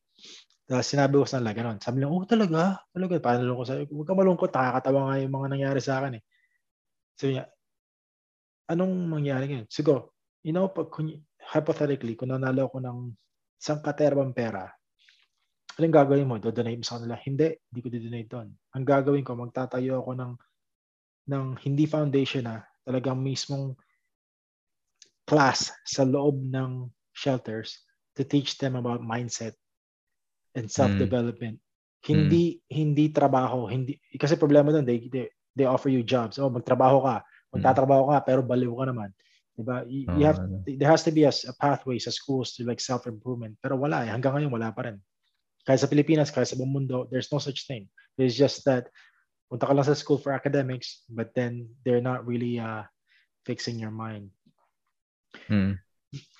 Tapos sinabi ko sa nila, ganun. Sabi nila, oh talaga, talaga. Paano ko sabi, huwag ka malungkot, nakakatawa nga yung mga nangyari sa akin eh. Sabi niya, anong mangyari ngayon? Siguro, you know, pag, hypothetically, kung nanalo ako ng isang katerbang pera, anong gagawin mo? Dodonate mo sa kanila? Hindi, hindi ko dodonate doon. Ang gagawin ko, magtatayo ako ng, ng hindi foundation na, talagang mismong class sa loob ng shelters to teach them about mindset and self-development. Mm. Hindi mm. hindi trabaho, hindi kasi problema doon they, they they offer you jobs. Oh, magtrabaho ka, magtatrabaho ka pero baliw ka naman. 'Di ba? You, oh, you have ano. there has to be a, a pathway sa schools to like self-improvement. Pero wala eh. Hanggang ngayon wala pa rin. Kahit sa Pilipinas, kahit sa buong mundo, there's no such thing. There's just that punta ka lang sa school for academics, but then they're not really uh, fixing your mind. Mm.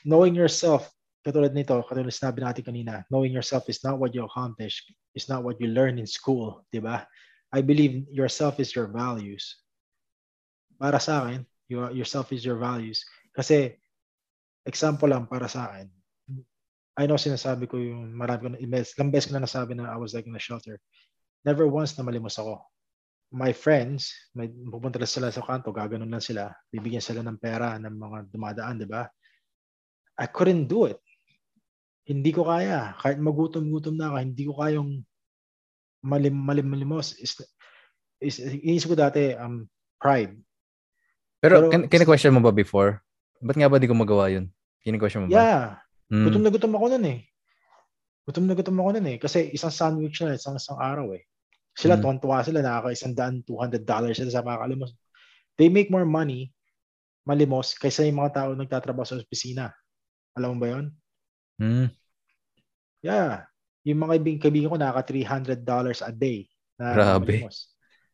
Knowing yourself katulad nito, katulad sinabi natin kanina, knowing yourself is not what you accomplish, is not what you learn in school, di ba? I believe yourself is your values. Para sa akin, your, yourself is your values. Kasi, example lang para sa akin, I know sinasabi ko yung marami ko na, ilang beses ko na nasabi na I was like in a shelter. Never once na malimos ako. My friends, may, pupunta lang sila sa kanto, gaganon lang sila, bibigyan sila ng pera ng mga dumadaan, di ba? I couldn't do it. Hindi ko kaya. Kahit magutom-gutom na ako, hindi ko kayang malim malim malimos. Is, is, inisip ko dati, um, pride. Pero, Pero kina-question mo ba before? Ba't nga ba di ko magawa yun? Kini-question mo ba? Yeah. Mm. Gutom na gutom ako nun eh. Gutom na gutom ako nun eh. Kasi isang sandwich na isang isang araw eh. Sila, mm. tuwan-tuwa sila, nakaka isang daan, $200 sila sa makakalimos. They make more money malimos kaysa yung mga tao nagtatrabaho sa opisina. Alam mo ba yun? Mm. Yeah. Yung mga kaibigan, kaibigan ko nakaka $300 a day. Na Grabe. Malimos.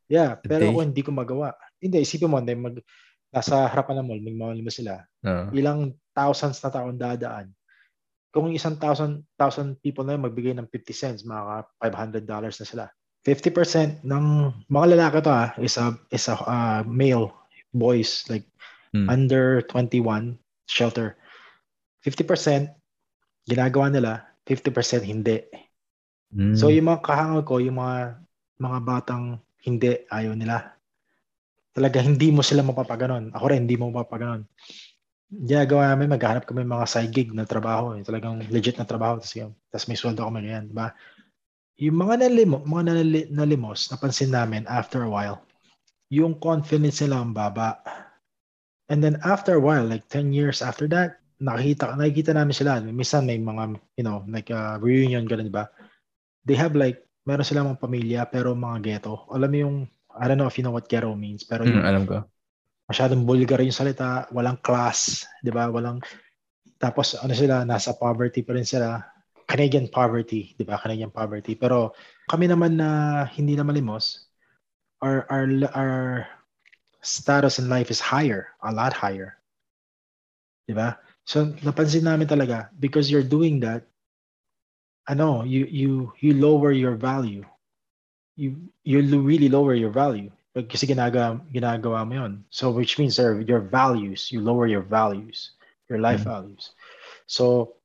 Yeah, pero ako hindi ko magawa. Hindi, isipin mo, mag, nasa harapan ng mall, may malimos sila. Uh. Ilang thousands na taon dadaan. Kung isang thousand, thousand people na yun, magbigay ng 50 cents, mga $500 na sila. 50% ng mga lalaki to ah, is a, is a uh, male boys, like hmm. under 21, shelter. 50% ginagawa nila, 50% hindi. Hmm. So yung mga kahangal ko, yung mga mga batang hindi, ayaw nila. Talaga hindi mo sila mapapaganon. Ako rin, hindi mo mapapaganon. Ginagawa namin, maghanap kami mga side gig na trabaho. Eh. Talagang legit na trabaho. Tapos, yun, tapos may sweldo kami ganyan. Diba? Yung mga nalimo, mga nalili, nalimos, napansin namin after a while, yung confidence nila ang baba. And then after a while, like 10 years after that, nakikita, nakikita namin sila. Minsan may mga, you know, like uh, reunion, ganun, ba? They have like, meron sila mga pamilya, pero mga ghetto. Alam mo yung, I don't know if you know what ghetto means, pero yung, mm, alam ko. Masyadong vulgar yung salita, walang class, di ba? Walang, tapos ano sila, nasa poverty pa rin sila. Canadian poverty, di ba? Canadian poverty. Pero kami naman na hindi na malimos, our, our, our status in life is higher, a lot higher. Di ba? So napansin namin talaga because you're doing that ano, you you you lower your value. You you really lower your value kasi ginagawa ginagawa mo 'yon. So which means sir, your values, you lower your values, your life mm-hmm. values. So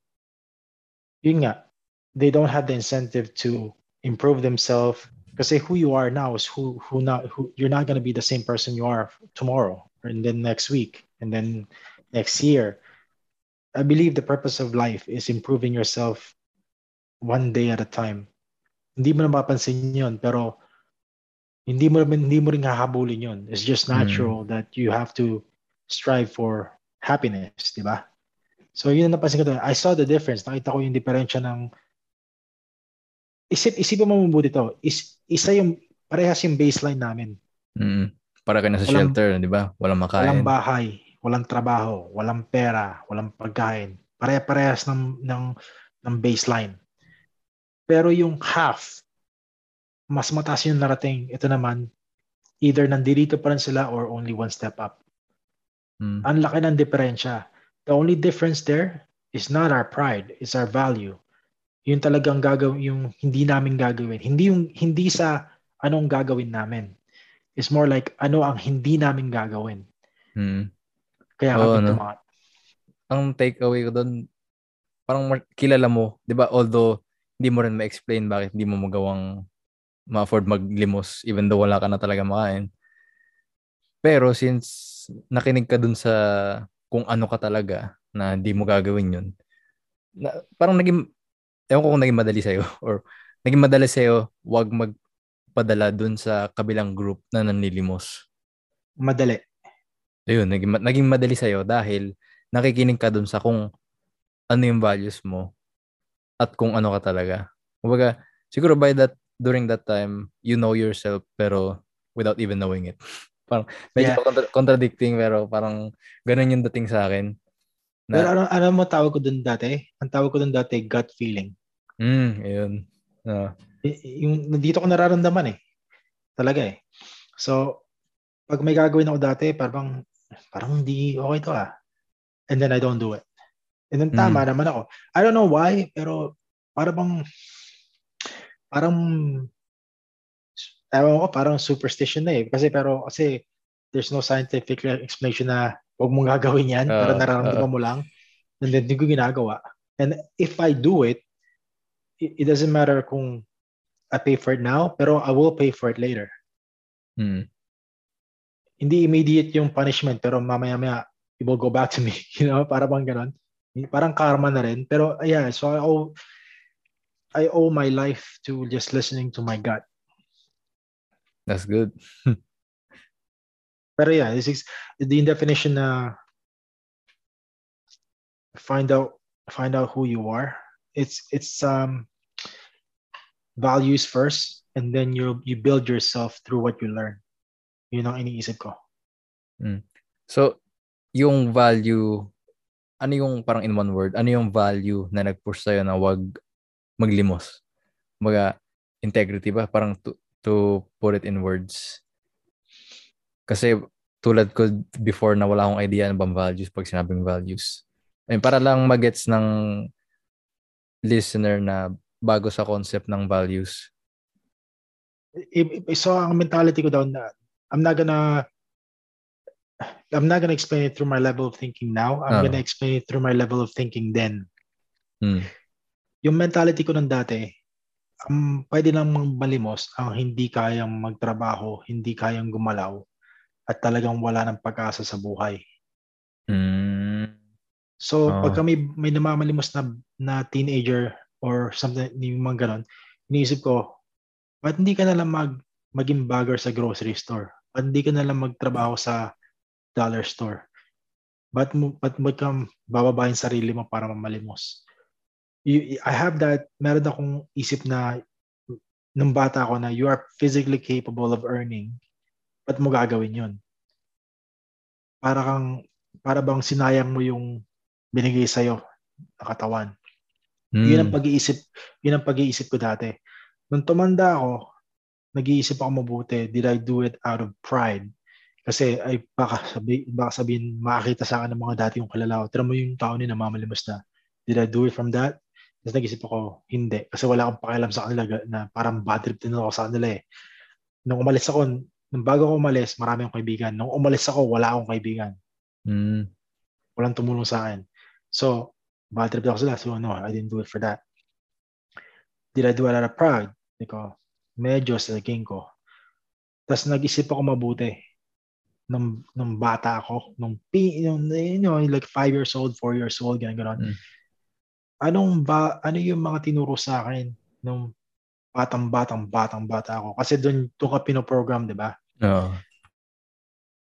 yun nga, they don't have the incentive to improve themselves kasi who you are now is who who not who you're not going to be the same person you are tomorrow and then next week and then next year I believe the purpose of life is improving yourself one day at a time. Hindi mo na mapapansin yun, pero hindi mo hindi mo rin hahabulin yun. It's just hmm. natural mm. that you have to strive for happiness, di ba? So yun ang napansin ko doon. I saw the difference. Nakita ko yung diferensya ng isip isipin mo mabuti to. Is isa yung parehas yung baseline namin. Mm. Para ka na sa walang, shelter, di ba? Walang makain. Walang bahay walang trabaho, walang pera, walang pagkain. Pare-parehas ng, ng, ng baseline. Pero yung half, mas mataas yung narating. Ito naman, either nandito pa rin sila or only one step up. Hmm. Ang laki ng diferensya. The only difference there is not our pride, it's our value. Yung talagang gagawin, yung hindi namin gagawin. Hindi yung hindi sa anong gagawin namin. It's more like ano ang hindi namin gagawin. Hmm. Kaya oh, no? Ang takeaway ko doon, parang kilala mo, di ba? Although, hindi mo rin ma-explain bakit hindi mo magawang ma-afford maglimos even though wala ka na talaga makain. Pero since nakinig ka dun sa kung ano ka talaga na hindi mo gagawin yun, na, parang naging, ewan ko kung naging madali sa'yo or naging madali sa'yo, wag magpadala dun sa kabilang group na nanlilimos. Madali ayun, naging, naging madali sa'yo dahil nakikinig ka dun sa kung ano yung values mo at kung ano ka talaga. Kumbaga, siguro by that, during that time, you know yourself pero without even knowing it. parang medyo yeah. contra- contradicting pero parang ganun yung dating sa akin. Na, pero ano, ano mo tawag ko dun dati? Ang tawag ko dun dati, gut feeling. Mm, ayun. Uh. Y- yung, dito ko nararamdaman eh. Talaga eh. So, pag may gagawin ako dati, parang parang hindi okay to ah. And then I don't do it. And then tama mm. naman ako. I don't know why, pero para bang parang ewan ko, parang superstition na eh. Kasi pero kasi there's no scientific explanation na huwag mong gagawin yan, uh, pero nararamdaman uh, mo lang. And then hindi ko ginagawa. And if I do it, it, it doesn't matter kung I pay for it now, pero I will pay for it later. Hmm. Hindi immediate yung punishment, pero mamaya-maya, it will go back to me. You know, para bang ganon. Parang karma na rin. Pero yeah, so I owe, I owe my life to just listening to my gut. That's good. pero yeah, this is the definition na find out find out who you are. It's it's um values first and then you you build yourself through what you learn. Yun ang iniisip ko. Mm. So, yung value, ano yung parang in one word, ano yung value na nag-push sa'yo na wag maglimos? Mga integrity ba? Parang to, to put it in words. Kasi tulad ko before na wala akong idea ng bang values pag sinabing values. I mean, para lang magets ng listener na bago sa concept ng values? So, ang mentality ko daw na I'm not gonna I'm not gonna explain it through my level of thinking now. I'm uh. gonna explain it through my level of thinking then. Hmm. Yung mentality ko ng dati, um, pwede lang malimos ang hindi kayang magtrabaho, hindi kayang gumalaw, at talagang wala ng pag-asa sa buhay. Mm. So, oh. pag kami may namamalimos na, na teenager or something, yung mga ganon, iniisip ko, ba't hindi ka na lang mag, maging bagger sa grocery store? Ba't hindi ka na lang magtrabaho sa dollar store? Ba't mo, ba't mo ka bababahin sarili mo para mamalimos? You, I have that, meron akong isip na nung bata ako na you are physically capable of earning, ba't mo gagawin yun? Para kang, para bang sinayang mo yung binigay sa'yo na katawan. Mm. Yun ang hmm. pag-iisip, yun ang pag-iisip ko dati. Nung tumanda ako, nag-iisip ako mabuti, did I do it out of pride? Kasi ay baka, sabi, baka sabihin, makakita sa akin ng mga dati yung kalalaw. Tira mo yung tao ni namamalimos na. Did I do it from that? Tapos nag-isip ako, hindi. Kasi wala akong pakialam sa kanila na parang bad trip din ako sa kanila eh. Nung umalis ako, nung bago ako umalis, marami akong kaibigan. Nung umalis ako, wala akong kaibigan. Mm. Walang tumulong sa akin. So, bad trip ako sila. So, no, I didn't do it for that. Did I do it out of pride? Hindi ko, medyo sa king ko. Tapos nag-isip ako mabuti nung, nung bata ako, nung, nung you know, like 5 years old, 4 years old, ganyan, gano'n. Mm. Anong ba, ano yung mga tinuro sa akin nung batang batang batang bata ako? Kasi doon, doon ka pinoprogram, di ba? Oo.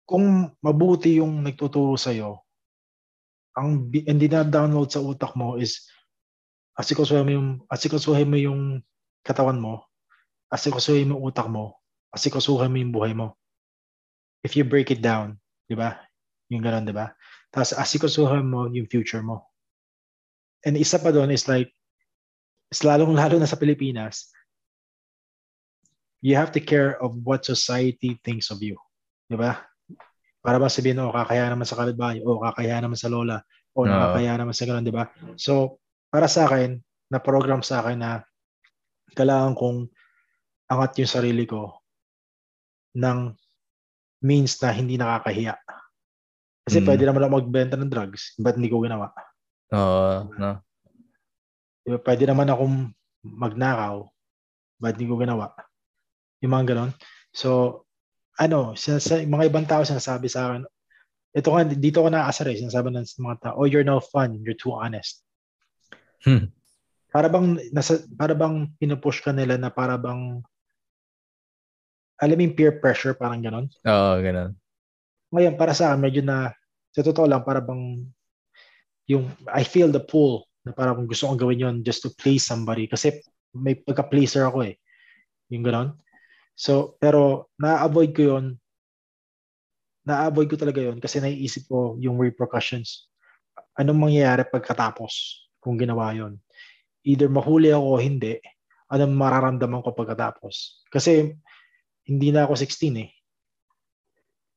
Kung mabuti yung nagtuturo sa'yo, ang hindi na download sa utak mo is asikasuhin mo yung asikasuhin mo yung katawan mo, asikasuhin mo utak mo, asikasuhin mo yung buhay mo. If you break it down, 'di ba? Yung ganoon, 'di ba? Tapos asikasuhin mo yung future mo. And isa pa doon is like lalong-lalo na sa Pilipinas, you have to care of what society thinks of you. 'Di ba? Para ba sabihin, oh, kakaya naman sa kapitbahay, o oh, kakaya naman sa lola, o oh, nakakaya naman sa ganun, di ba? So, para sa akin, na program sa akin na kailangan kong angat yung sarili ko ng means na hindi nakakahiya. Kasi mm. pwede naman ako magbenta ng drugs, ba't hindi ko ginawa? Oo, uh, no. Diba, pwede naman akong magnakaw, ba't hindi ko ginawa? Yung mga ganon. So, ano, sa mga ibang tao sinasabi sa akin, ito ka, dito ko naasar eh, sinasabi ng mga tao, oh, you're no fun, you're too honest. Hmm. Para bang, nasa, para bang pinupush ka nila na para bang, alam yung peer pressure, parang ganon? Oo, ganon. Ngayon, para sa akin, medyo na, sa totoo lang, para bang, yung, I feel the pull, na para kung gusto kong gawin yon just to please somebody. Kasi may pagka-pleaser ako eh. Yung ganon. So, pero na-avoid ko yon na-avoid ko talaga yon kasi naiisip ko yung repercussions. Anong mangyayari pagkatapos kung ginawa yon? Either mahuli ako o hindi, anong mararamdaman ko pagkatapos? Kasi hindi na ako 16 eh.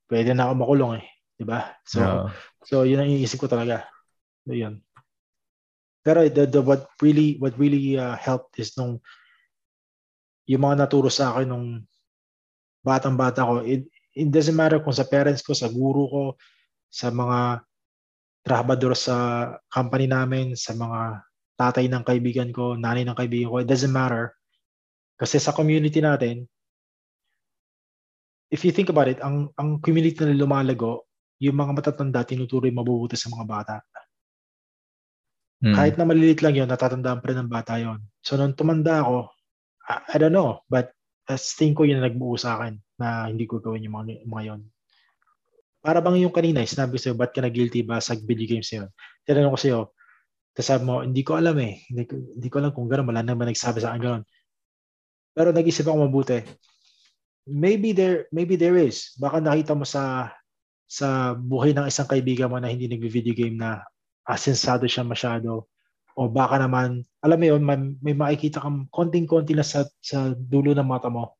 Pwede na ako makulong eh. 'Di ba? So, no. so yun ang iniisip ko talaga. So, yun. Pero the, the what really what really uh, helped is nung yung mga naturo sa akin nung batang-bata ko, it, it doesn't matter kung sa parents ko, sa guru ko, sa mga trabador sa company namin, sa mga tatay ng kaibigan ko, nanay ng kaibigan ko, it doesn't matter. Kasi sa community natin, if you think about it, ang, ang community na lumalago, yung mga matatanda, tinuturo yung mabubuti sa mga bata. Hmm. Kahit na malilit lang yun, natatandaan pa rin ng bata yon. So, nung tumanda ako, I, I don't know, but as tingin ko yun na nagbuo sa akin na hindi ko gawin yung mga, mga yon. Para bang yung kanina, sinabi ko sa'yo, ba't ka na guilty ba sa video games yun? Tinanong ko sa'yo, sabi mo, hindi ko alam eh. Hindi ko, hindi ko alam kung gano'n. Wala naman nagsabi sa akin gano'n. Pero nag-isip ako mabuti. Maybe there, maybe there is. Baka nakita mo sa sa buhay ng isang kaibigan mo na hindi nagvi-video game na asensado siya masyado. O baka naman alam mo yun may, may makikita kang konting-konti na sa, sa dulo ng mata mo.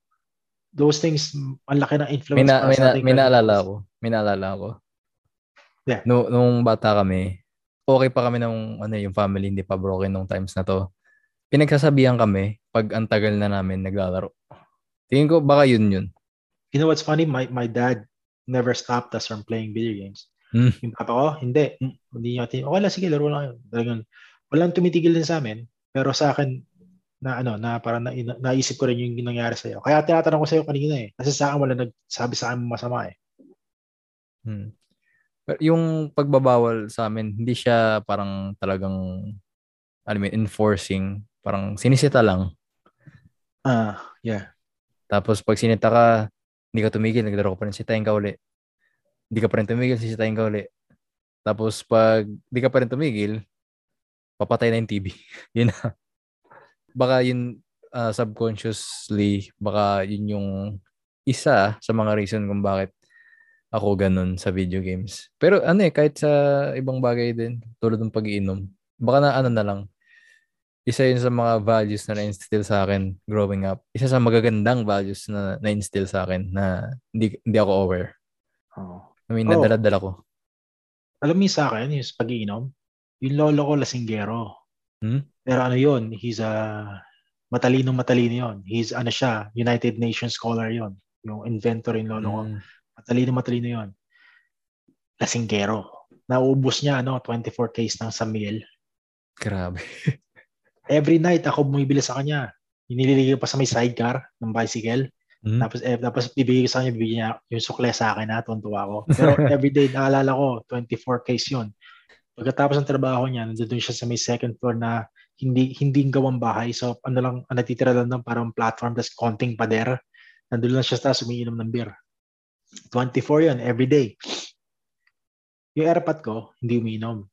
Those things ang laki ng influence mina, mina, may naalala ko may naalala ko yeah. no, nung bata kami okay pa kami nung ano yung family hindi pa broken nung times na to. Pinagsasabihan kami pag ang tagal na namin naglalaro tingin ko baka yun yun you know what's funny my, my dad never stopped us from playing video games Mm. Yung papa ko, hindi. Hindi niya tin. Okay lang, sige, laro lang yun. Talagang, walang tumitigil din sa amin. Pero sa akin, na ano, na parang na, na, naisip ko rin yung nangyari sa iyo. Kaya tinatanong ko sa iyo kanina eh. Kasi sa akin wala nagsabi sa akin masama eh. Hmm. Pero yung pagbabawal sa amin, hindi siya parang talagang alam mo, enforcing, parang sinisita lang. Ah, uh, yeah. Tapos pag sinita ka, hindi ka tumigil, naglaro ka pa rin, sitayin ka uli hindi ka pa rin tumigil, sisitayin ka uli. Tapos pag di ka pa rin tumigil, papatay na yung TV. yun na. Baka yun uh, subconsciously, baka yun yung isa sa mga reason kung bakit ako ganun sa video games. Pero ano eh, kahit sa ibang bagay din, tulad ng pag-iinom, baka na ano na lang, isa yun sa mga values na na-instill sa akin growing up. Isa sa magagandang values na na-instill sa akin na hindi, hindi ako aware. Oh. I mean, oh. nadala ko. Alam mo sa akin, yung pag-iinom, yung lolo ko lasinggero. Hmm? Pero ano yun, he's a matalino matalino yon. He's ano siya, United Nations scholar yon. Yung inventor yung lolo ko. Hmm. Matalino matalino yon. Lasinggero. Naubos niya ano, 24 case ng Samuel. Grabe. Every night ako bumibili sa kanya. Inililigay pa sa may sidecar ng bicycle. Mm-hmm. Tapos, eh, tapos bibigay ko sa kanya, bibigyan niya yung sukle sa akin na, tuntua ko. Pero everyday, naalala ko, 24 case yun. Pagkatapos ng trabaho niya, nandun siya sa may second floor na hindi hindi gawang bahay. So, ano lang, ang natitira lang ng parang platform, tapos konting pader. Nandun lang siya sa taas, umiinom ng beer. 24 yun, everyday. Yung airpot ko, hindi umiinom.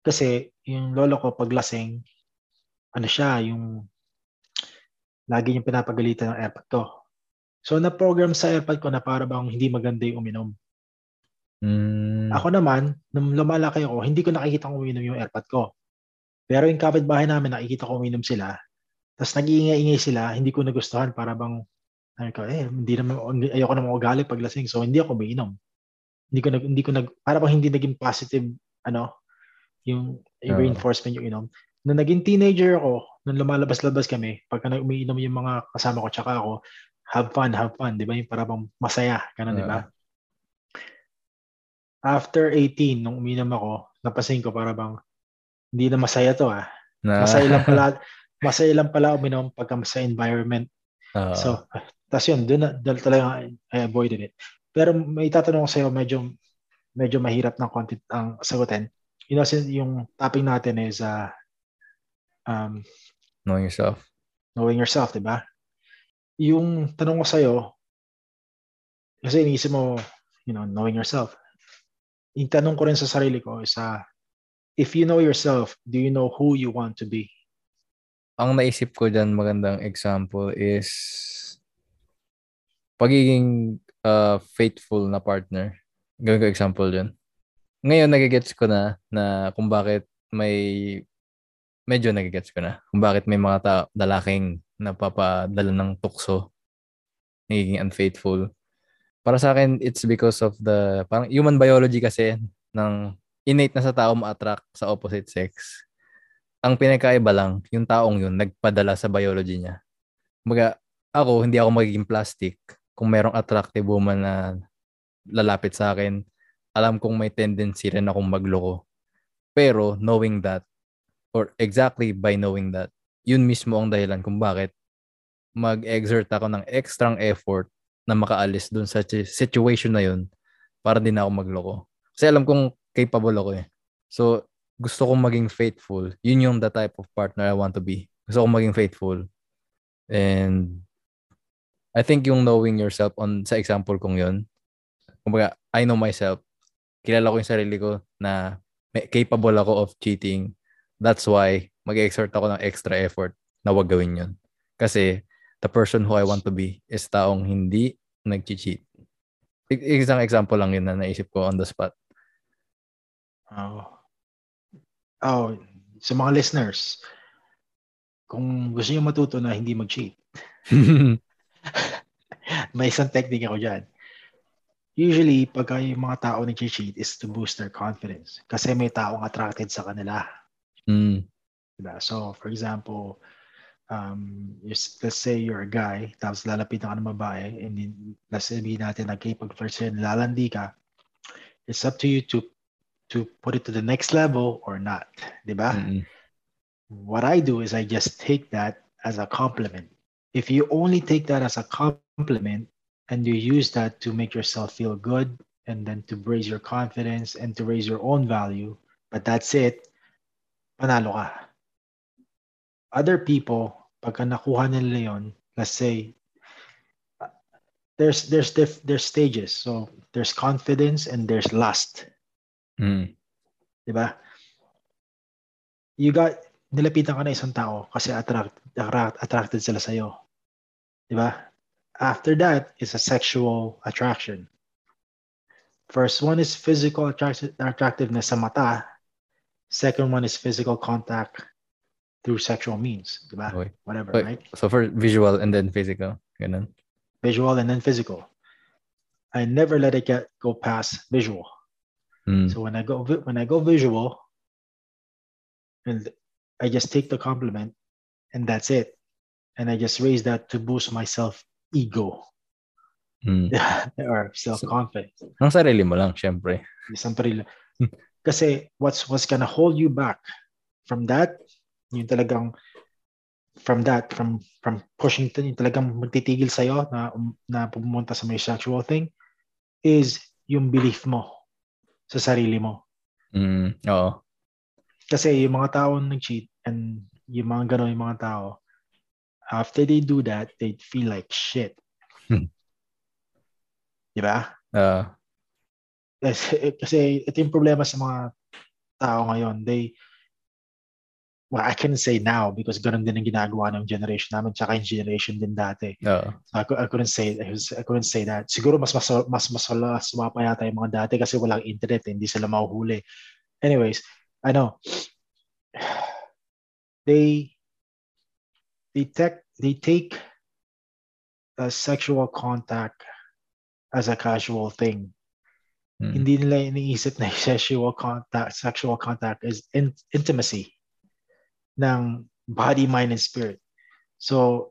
Kasi, yung lolo ko, pag lasing, ano siya, yung lagi yung pinapagalitan ng airpot ko So na-program sa airpod ko na para bang hindi maganda yung uminom. Mm. Ako naman, nung lumalaki ako, hindi ko nakikita kung uminom yung airpod ko. Pero yung kapitbahay namin, nakikita ko uminom sila. Tapos nag-iingay-ingay sila, hindi ko nagustuhan para bang, ay ko, eh, hindi naman, ayoko naman ugali pag lasing, so hindi ako uminom. Hindi ko nag, hindi ko nag, para bang hindi naging positive, ano, yung, yung reinforcement yung inom. Nung naging teenager ako, nung lumalabas-labas kami, pagka umiinom yung mga kasama ko tsaka ako, have fun, have fun, di ba? Yung parang masaya, ganun, uh, di ba? After 18, nung uminom ako, napasin ko para bang hindi na masaya to ah. Na. Masaya lang pala, masaya lang pala uminom pagka sa environment. Uh, so, tas yun, na, doon talaga I avoided it. Pero may tatanong ko sa'yo, medyo, medyo mahirap ng content ang sagutin. You know, yung topic natin is uh, um, knowing yourself. Knowing yourself, di ba? yung tanong ko sa'yo, kasi iniisip mo, you know, knowing yourself. Yung tanong ko rin sa sarili ko is, uh, if you know yourself, do you know who you want to be? Ang naisip ko dyan, magandang example is pagiging uh, faithful na partner. Gawin ko example dyan. Ngayon, nagigets ko na na kung bakit may medyo nagigets ko na kung bakit may mga ta- lalaking napapadala ng tukso, nagiging unfaithful. Para sa akin, it's because of the, parang human biology kasi ng innate na sa tao ma-attract sa opposite sex. ang pinakaiba lang, yung taong yun, nagpadala sa biology niya. Mga, ako, hindi ako magiging plastic kung merong attractive woman na lalapit sa akin. Alam kong may tendency rin akong magloko. Pero knowing that, or exactly by knowing that, yun mismo ang dahilan kung bakit mag-exert ako ng extra effort na makaalis dun sa situation na yun para din ako magloko. Kasi alam kong capable ako eh. So, gusto kong maging faithful. Yun yung the type of partner I want to be. Gusto kong maging faithful. And I think yung knowing yourself on sa example kong yun, kumbaga, I know myself. Kilala ko yung sarili ko na may, capable ako of cheating. That's why mag-exert ako ng extra effort na wag gawin yun. Kasi the person who I want to be is taong hindi nag-cheat. Isang example lang yun na naisip ko on the spot. Oh oh, sa mga listeners, kung gusto niyo matuto na hindi mag-cheat, may isang technique ako dyan. Usually, pag yung mga tao nag-cheat is to boost their confidence. Kasi may taong attracted sa kanila. Mm. So, for example, um, let's say you're a guy, tapos lalapitan ka ng babae, and then, let's sabihin natin, nagkipag-flirt sa'yo, lalandi ka, it's up to you to to put it to the next level or not, diba? Mm-hmm. What I do is I just take that as a compliment. If you only take that as a compliment and you use that to make yourself feel good and then to raise your confidence and to raise your own value, but that's it, panalo ka. Other people, pagka nakuha nila yon, let's say, there's there's diff, there's stages. So there's confidence and there's lust. Mm. 'Di ba? You got nilapitan ka na isang tao kasi attract, attract attracted sila sa iyo. 'Di ba? After that is a sexual attraction. First one is physical attract- attractiveness sa mata. Second one is physical contact through sexual means, di ba? Okay. Whatever, okay. right? So for visual and then physical, ganun. Visual and then physical. I never let it get go past visual. Mm. So when I go when I go visual, and I just take the compliment, and that's it, and I just raise that to boost my self ego mm. or self confidence. Ang sarili mo lang, syempre. Isang sarili. Kasi what's what's gonna hold you back from that, yung talagang from that, from from pushing to, yung talagang magtitigil sa'yo na, na pumunta sa may sexual thing, is yung belief mo sa sarili mo. Mm, oo. Kasi yung mga tao nag-cheat and yung mga gano'n yung mga tao, after they do that, they feel like shit. Hmm. Di ba? Uh, kasi, kasi ito yung problema sa mga tao ngayon. They, well, I can say now because ganun din ang ginagawa ng generation namin tsaka yung generation din dati. Uh, so I, I couldn't say I couldn't say that. Siguro mas mas mas mas masama pa yata yung mga dati kasi walang internet, eh, hindi sila mahuhuli. Anyways, I know they they take they take a sexual contact as a casual thing. Hmm. Hindi nila iniisip na sexual contact sexual contact is in, intimacy ng body, mind, and spirit. So,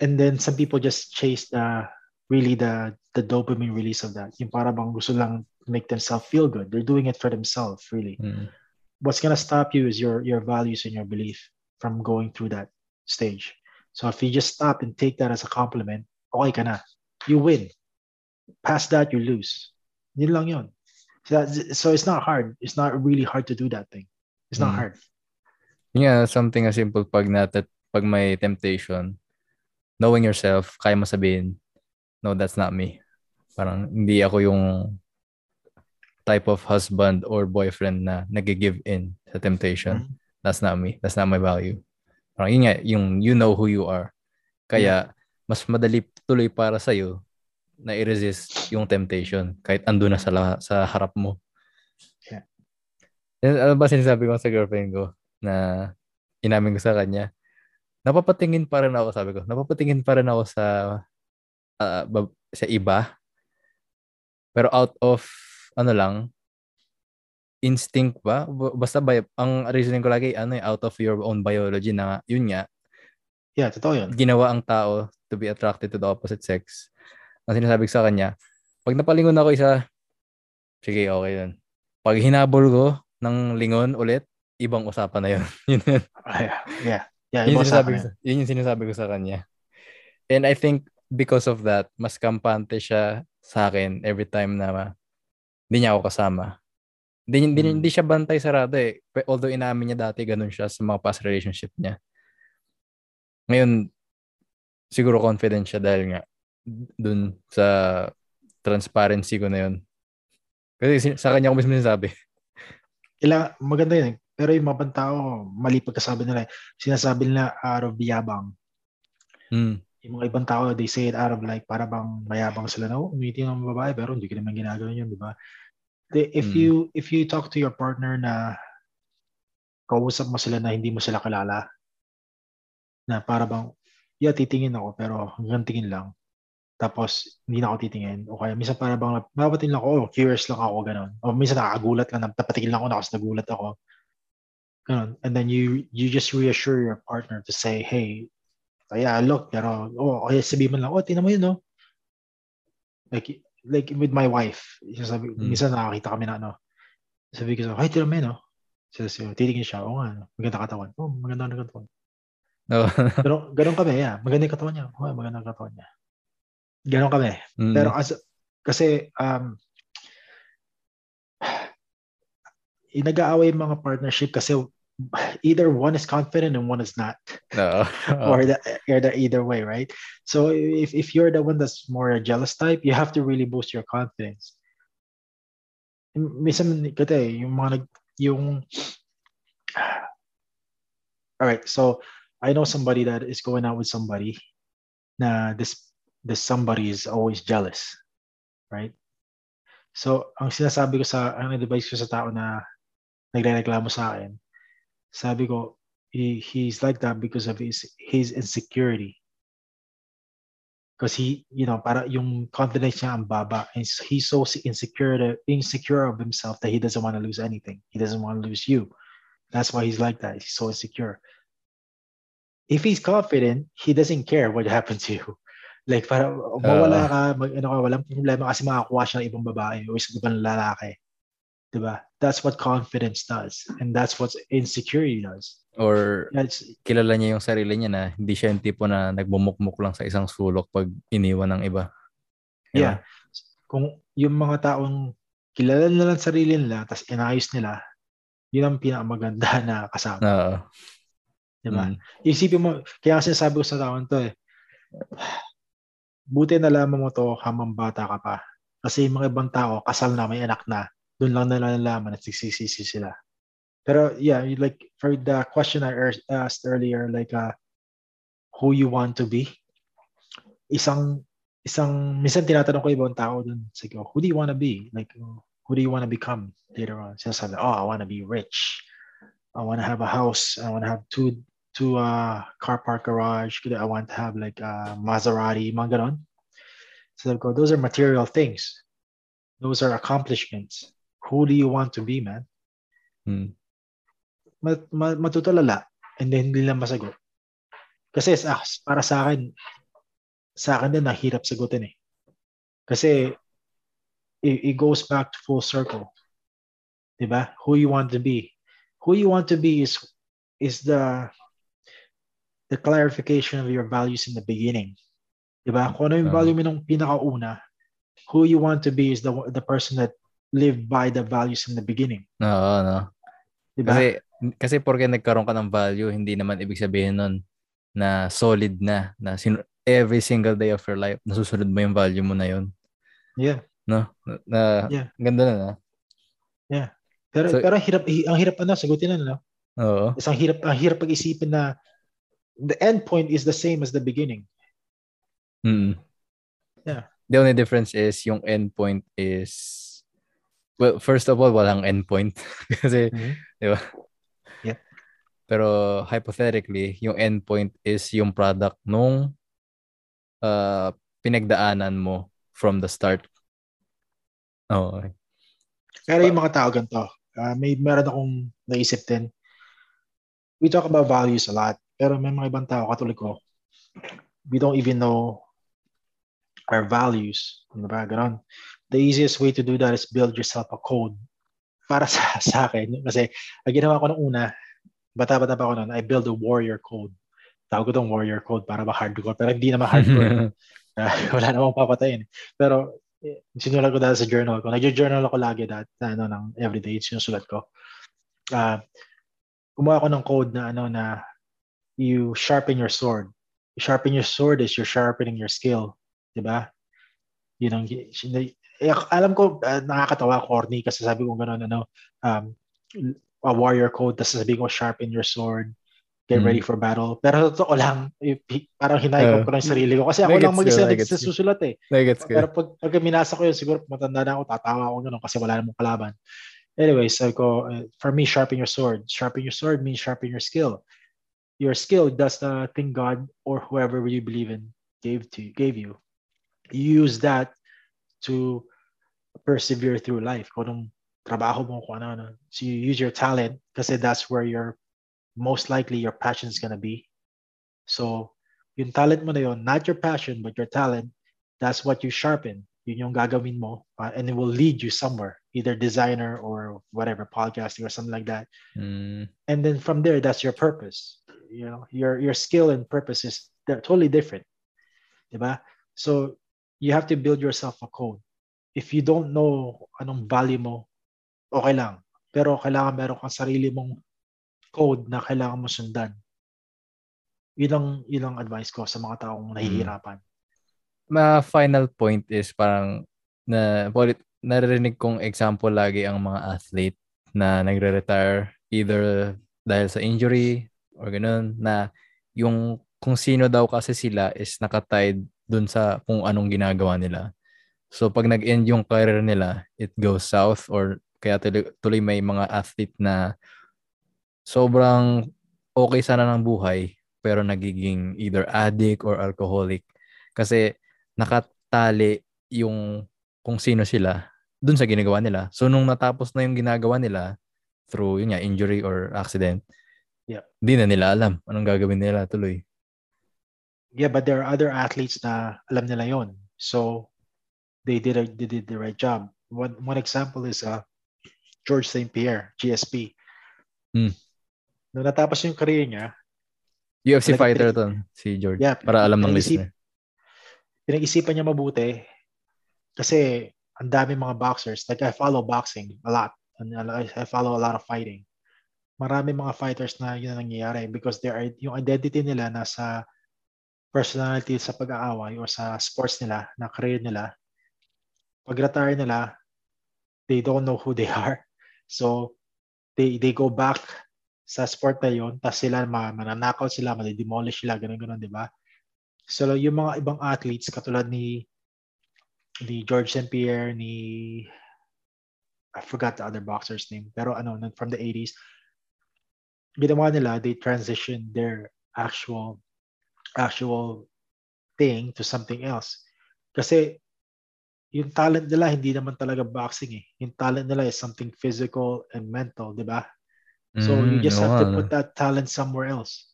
and then some people just chase the really the the dopamine release of that. Yung para bang gusto lang make themselves feel good. They're doing it for themselves, really. Mm. What's gonna stop you is your your values and your belief from going through that stage. So if you just stop and take that as a compliment, okay ka na. You win. Past that, you lose. Yun lang yun. So, so it's not hard. It's not really hard to do that thing. It's not mm. hard. Yeah, something as simple pag natat pag may temptation, knowing yourself, kaya mo sabihin, no, that's not me. Parang hindi ako yung type of husband or boyfriend na nag-give in sa temptation. Mm-hmm. That's not me. That's not my value. Parang yun nga, yung you know who you are. Kaya, mas madali tuloy para sa'yo na i-resist yung temptation kahit ando na sa, sa harap mo. Yeah. Ano ba sinasabi ko sa girlfriend ko? na inamin ko sa kanya, napapatingin pa rin ako, sabi ko, napapatingin pa rin ako sa uh, sa iba. Pero out of, ano lang, instinct ba? Basta ba, ang reasoning ko lagi, ano eh, out of your own biology na, yun nga, Yeah, totoo yun. ginawa ang tao to be attracted to the opposite sex. Ang sinasabi ko sa kanya, pag napalingon ako isa, sige, okay yun. Pag hinabol ko ng lingon ulit, ibang usapan na yun. yun, yun. Ah, yeah, yeah. Yun, sinasabi ko, yun yung sinasabi ko sa kanya. And I think because of that, mas kampante siya sa akin every time na hindi niya ako kasama. Hindi, hindi, Hmm. hindi siya bantay sarado eh. Although inamin niya dati ganun siya sa mga past relationship niya. Ngayon, siguro confident siya dahil nga dun sa transparency ko na yun. Kasi sa kanya ko mismo sinasabi. Kailangan, maganda yun. eh. Pero yung mga ibang tao, mali pagkasabi nila. eh. Sinasabi nila out of yabang. Hmm. Yung mga ibang tao, they say it out of like, para bang mayabang sila na, oh, umiti ng babae, pero hindi ko naman ginagawa yun, di ba? The- If Mm. you if you talk to your partner na kausap mo sila na hindi mo sila kilala, na para bang, yeah, titingin ako, pero hanggang tingin lang. Tapos, hindi na ako titingin. O kaya, minsan para bang, mapapatin lang ako, oh, curious lang ako, ganun. O minsan nakakagulat lang, napatingin lang ako, nakas nagulat ako. Ganun. And then you you just reassure your partner to say, hey, yeah, look, pero, oh, kaya sabihin mo lang, oh, tingnan mo yun, no? Like, like with my wife, sabi, Mm. minsan nakakita kami na, ano, sabi ko sa, ay, tingnan mo yun, no? Sabi, titingin siya, oo nga, no? maganda katawan. Oh, maganda ang katawan. No. Pero, ganun kami, yeah. Maganda yung katawan niya. Oh, maganda ang katawan niya. Ganun kami. Mm. Pero as, kasi, um, nag-aaway yung mga partnership kasi either one is confident and one is not. No. or the, or the either way, right? So if, if you're the one that's more a jealous type, you have to really boost your confidence. Minsan kasi yung mga nag, yung All right, so I know somebody that is going out with somebody na this this somebody is always jealous, right? So, ang sinasabi ko sa, ang advice ko sa tao na nagre-reklamo sa akin, sabi ko, he, he's like that because of his, his insecurity. Because he, you know, para yung confidence niya ang baba. And he's so insecure, insecure of himself that he doesn't want to lose anything. He doesn't want to lose you. That's why he's like that. He's so insecure. If he's confident, he doesn't care what happened to you. Like, para mawala ka, mag, ano ka, walang problema kasi makakuha siya ng ibang babae o isang ibang lalaki. Diba? That's what confidence does. And that's what insecurity does. Or That's, kilala niya yung sarili niya na hindi siya yung tipo na nagbumukmuk lang sa isang sulok pag iniwan ng iba. Di ba? yeah. Kung yung mga taong kilala nila ang sarili nila, tapos inayos nila, yun ang pinakamaganda na kasama. Oo. Diba? Mm. Isipin mo, kaya kasi sabi ko sa taon to eh, buti nalaman mo to habang bata ka pa. Kasi yung mga ibang tao, kasal na, may anak na, doon lang nila nalaman at sigsisisi sila. Pero yeah, like for the question I er- asked earlier, like uh, who you want to be, isang, isang, minsan tinatanong ko ibang tao doon, sige, who do you want to be? Like, who do you want to become later on? Sinasabi, oh, I want to be rich. I want to have a house. I want to have two to uh car park garage. I want to have like a Maserati, mga ganon. So go, those are material things. Those are accomplishments. Who do you want to be, man? Mm. Mat, ma, matutulala and then hindi lang masagot. Kasi sa, para sa akin, sa akin din nahirap sagutin eh. Kasi it, it goes back to full circle. Diba? Who you want to be. Who you want to be is is the the clarification of your values in the beginning. Diba? Kung ano yung Ah. value mo nung pinakauna, who you want to be is the the person that lived by the values in the beginning. Oo, no. Diba? Kasi kasi porque nagkaroon ka ng value, hindi naman ibig sabihin nun na solid na, na sin- every single day of your life, nasusunod mo yung value mo na yun. yeah. No? Na, Yeah. Ganda na, no? Pero So- pero hirap ang hirap ano sagutin ano. Oo. Is ang hirap ang hirap pag-isipin na the end point is the same as the beginning. Mm. Yeah. The only difference is yung endpoint is well, first of all, walang endpoint. Kasi, Mhm. di ba? Yeah. Pero hypothetically, yung endpoint is yung product nung uh, pinagdaanan mo from the start. Oo. Okay. Pero yung mga tao ganito, uh, may meron akong naisip din. We talk about values a lot, pero may mga ibang tao katulad ko, we don't even know our values. Ano ba? Ganon. The easiest way to do that is build yourself a code. Para sa, sa akin, kasi ang ginawa ko nung una, bata-bata pa ako noon, I build a warrior code. Tawag ko itong warrior code para ba hardcore, pero hindi naman hardcore. uh, wala namang papatayin. Pero sinulat ko dahil sa journal ko. Nag-journal ako lagi dahil ano, ng everyday, sinusulat ko. Uh, gumawa ko ng code na ano na you sharpen your sword. You sharpen your sword is you're sharpening your skill. Diba? Yun ang, eh, alam ko uh, nakakatawa, corny kasi sabi ko gano'n, ano, um, a warrior code, tapos sabi ko sharpen your sword, get mm. ready for battle. Pero totoo lang, if, parang hinayag uh, ko lang sarili ko. Kasi ako lang mag-isa nagsusulat eh. Pero pag, pag minasa ko yun, siguro matanda na ako, tatawa ako gano'n kasi wala namang kalaban. Anyway, so ko, uh, for me, sharpen your sword. Sharpen your sword means sharpen your skill. Your skill does the thing God or whoever you believe in gave to gave you. You use that to persevere through life. Kung trabaho mo, kung ano, ano. So you use your talent because that's where your most likely your passion is gonna be. So yung talent mo na yun, not your passion, but your talent, that's what you sharpen. Yun yung gagawin mo uh, and it will lead you somewhere, either designer or whatever, podcasting or something like that. Mm. And then from there, that's your purpose. You know, your your skill and purpose is totally different. Diba? So you have to build yourself a code. if you don't know anong value mo, okay lang. Pero kailangan meron kang sarili mong code na kailangan mo sundan. Yun ang, yun ang advice ko sa mga taong hmm. nahihirapan. Ma final point is parang na naririnig kong example lagi ang mga athlete na nagre-retire either dahil sa injury or ganun na yung kung sino daw kasi sila is nakatied dun sa kung anong ginagawa nila. So pag nag-end yung career nila, it goes south or kaya tuloy, tuloy may mga athlete na sobrang okay sana ng buhay pero nagiging either addict or alcoholic kasi nakatali yung kung sino sila dun sa ginagawa nila. So nung natapos na yung ginagawa nila through yun nga, injury or accident, yeah. di na nila alam anong gagawin nila tuloy. Yeah, but there are other athletes na alam nila yon. So they did a, they did the right job. One one example is uh, George St. Pierre, GSP. Mm. Nung natapos yung career niya, UFC fighter to, si George. Yeah, para alam ng listener. Pinag-isipan niya mabuti kasi ang dami mga boxers. Like I follow boxing a lot. And I follow a lot of fighting. Marami mga fighters na yun ang nangyayari because there are, yung identity nila nasa personality sa pag-aaway o sa sports nila, na career nila, pag-retire nila, they don't know who they are. So, they they go back sa sport na yun, tapos sila mananakaw sila, demolish sila, ganun-ganun, di ba? So, yung mga ibang athletes, katulad ni ni George St. Pierre, ni I forgot the other boxer's name, pero ano, from the 80s, ginawa nila, they transition their actual actual thing to something else. Kasi yung talent nila hindi naman talaga boxing eh. Yung talent nila is something physical and mental, di ba? So mm, you just no, have to put that talent somewhere else.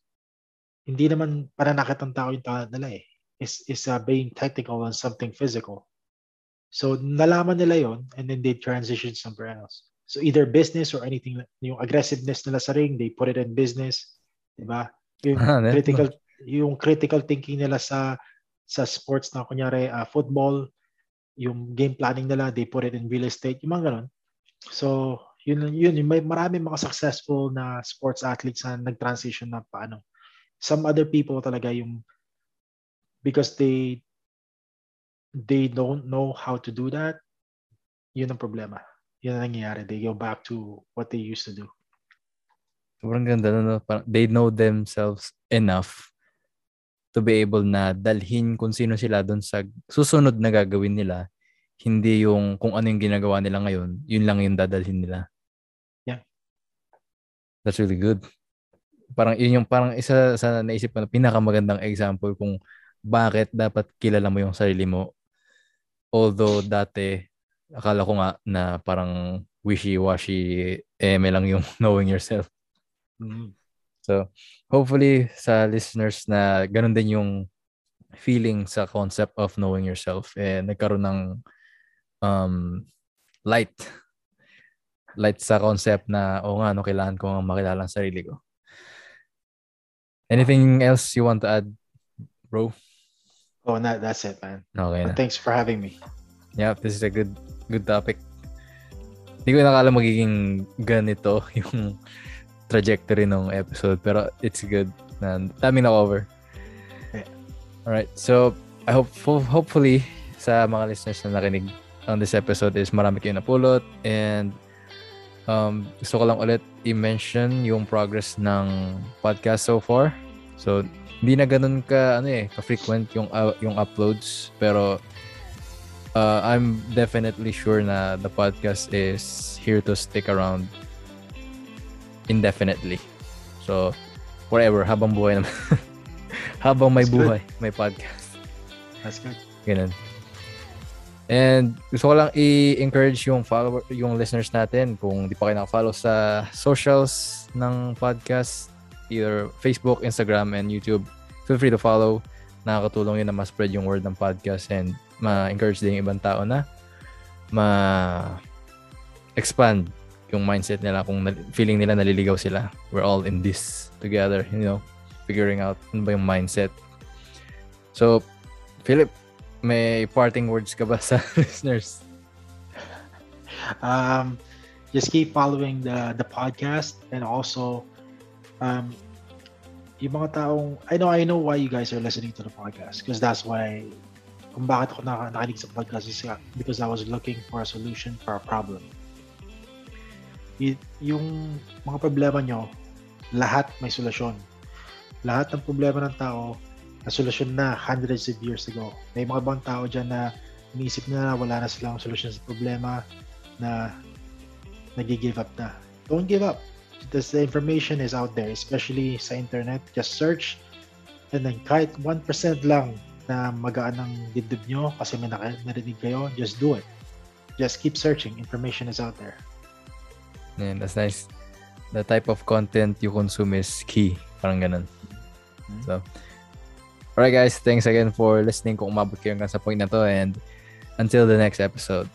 Hindi naman pananakit ng tao yung talent nila eh. Is is uh, being technical on something physical. So nalaman nila yon and then they transition somewhere else. So either business or anything, yung aggressiveness nila sa ring, they put it in business, di ba? Yung ah, critical yung critical thinking nila sa sa sports na kunyari uh, football, yung game planning nila, they put it in real estate, yung mga ganun. So, yun, yun, yung may marami mga successful na sports athletes na nag-transition na paano. Some other people talaga yung because they they don't know how to do that, yun ang problema. Yun ang nangyayari. They go back to what they used to do. Sobrang ganda, no? They know themselves enough to be able na dalhin kung sino sila doon sa susunod na gagawin nila. Hindi yung kung ano yung ginagawa nila ngayon, yun lang yung dadalhin nila. Yeah. That's really good. Parang yun yung parang isa sa naisip ko na pinakamagandang example kung bakit dapat kilala mo yung sarili mo. Although dati akala ko nga na parang wishy-washy eme lang yung knowing yourself. Mm. So, hopefully sa listeners na ganun din yung feeling sa concept of knowing yourself eh nagkaroon ng um light light sa concept na o oh, nga no kailangan ko makilala ang sarili ko. Anything else you want to add, bro? Oh, that, that's it, man. Okay na. Thanks for having me. Yeah, this is a good good topic. Hindi ko nakala magiging ganito yung trajectory ng episode pero it's good na dami na cover. Yeah. Alright, so I hope hopefully sa mga listeners na nakinig on this episode is marami kayong napulot and um, gusto ko lang ulit i-mention yung progress ng podcast so far. So, hindi na ganun ka ano eh, ka-frequent yung uh, yung uploads pero uh, I'm definitely sure na the podcast is here to stick around indefinitely. So forever habang buhay naman. habang may That's buhay, good. may podcast. That's good. Ganun. And gusto ko lang i-encourage yung follower, yung listeners natin kung di pa kayo naka-follow sa socials ng podcast either Facebook, Instagram, and YouTube. Feel free to follow. Nakakatulong yun na ma-spread yung word ng podcast and ma-encourage din yung ibang tao na ma-expand yung mindset nila kung feeling nila naliligaw sila. We're all in this together, you know, figuring out ano ba yung mindset. So, Philip, may parting words ka ba sa listeners? Um, just keep following the the podcast and also um, yung mga taong, I know, I know why you guys are listening to the podcast because that's why, kung bakit ako nak- nakinig sa podcast is because I was looking for a solution for a problem. Y- yung mga problema nyo, lahat may solusyon. Lahat ng problema ng tao, na solusyon na hundreds of years ago. May mga ibang tao dyan na iniisip na wala na silang solusyon sa problema na nag-give up na. Don't give up because the information is out there, especially sa internet. Just search and then kahit 1% lang na magaan ng dibdib nyo kasi may narinig kayo, just do it. Just keep searching. Information is out there. Yeah, that's nice. The type of content you consume is key. Parang ganun. Mm-hmm. So, alright guys, thanks again for listening kung umabot kayo hanggang sa point na to and until the next episode.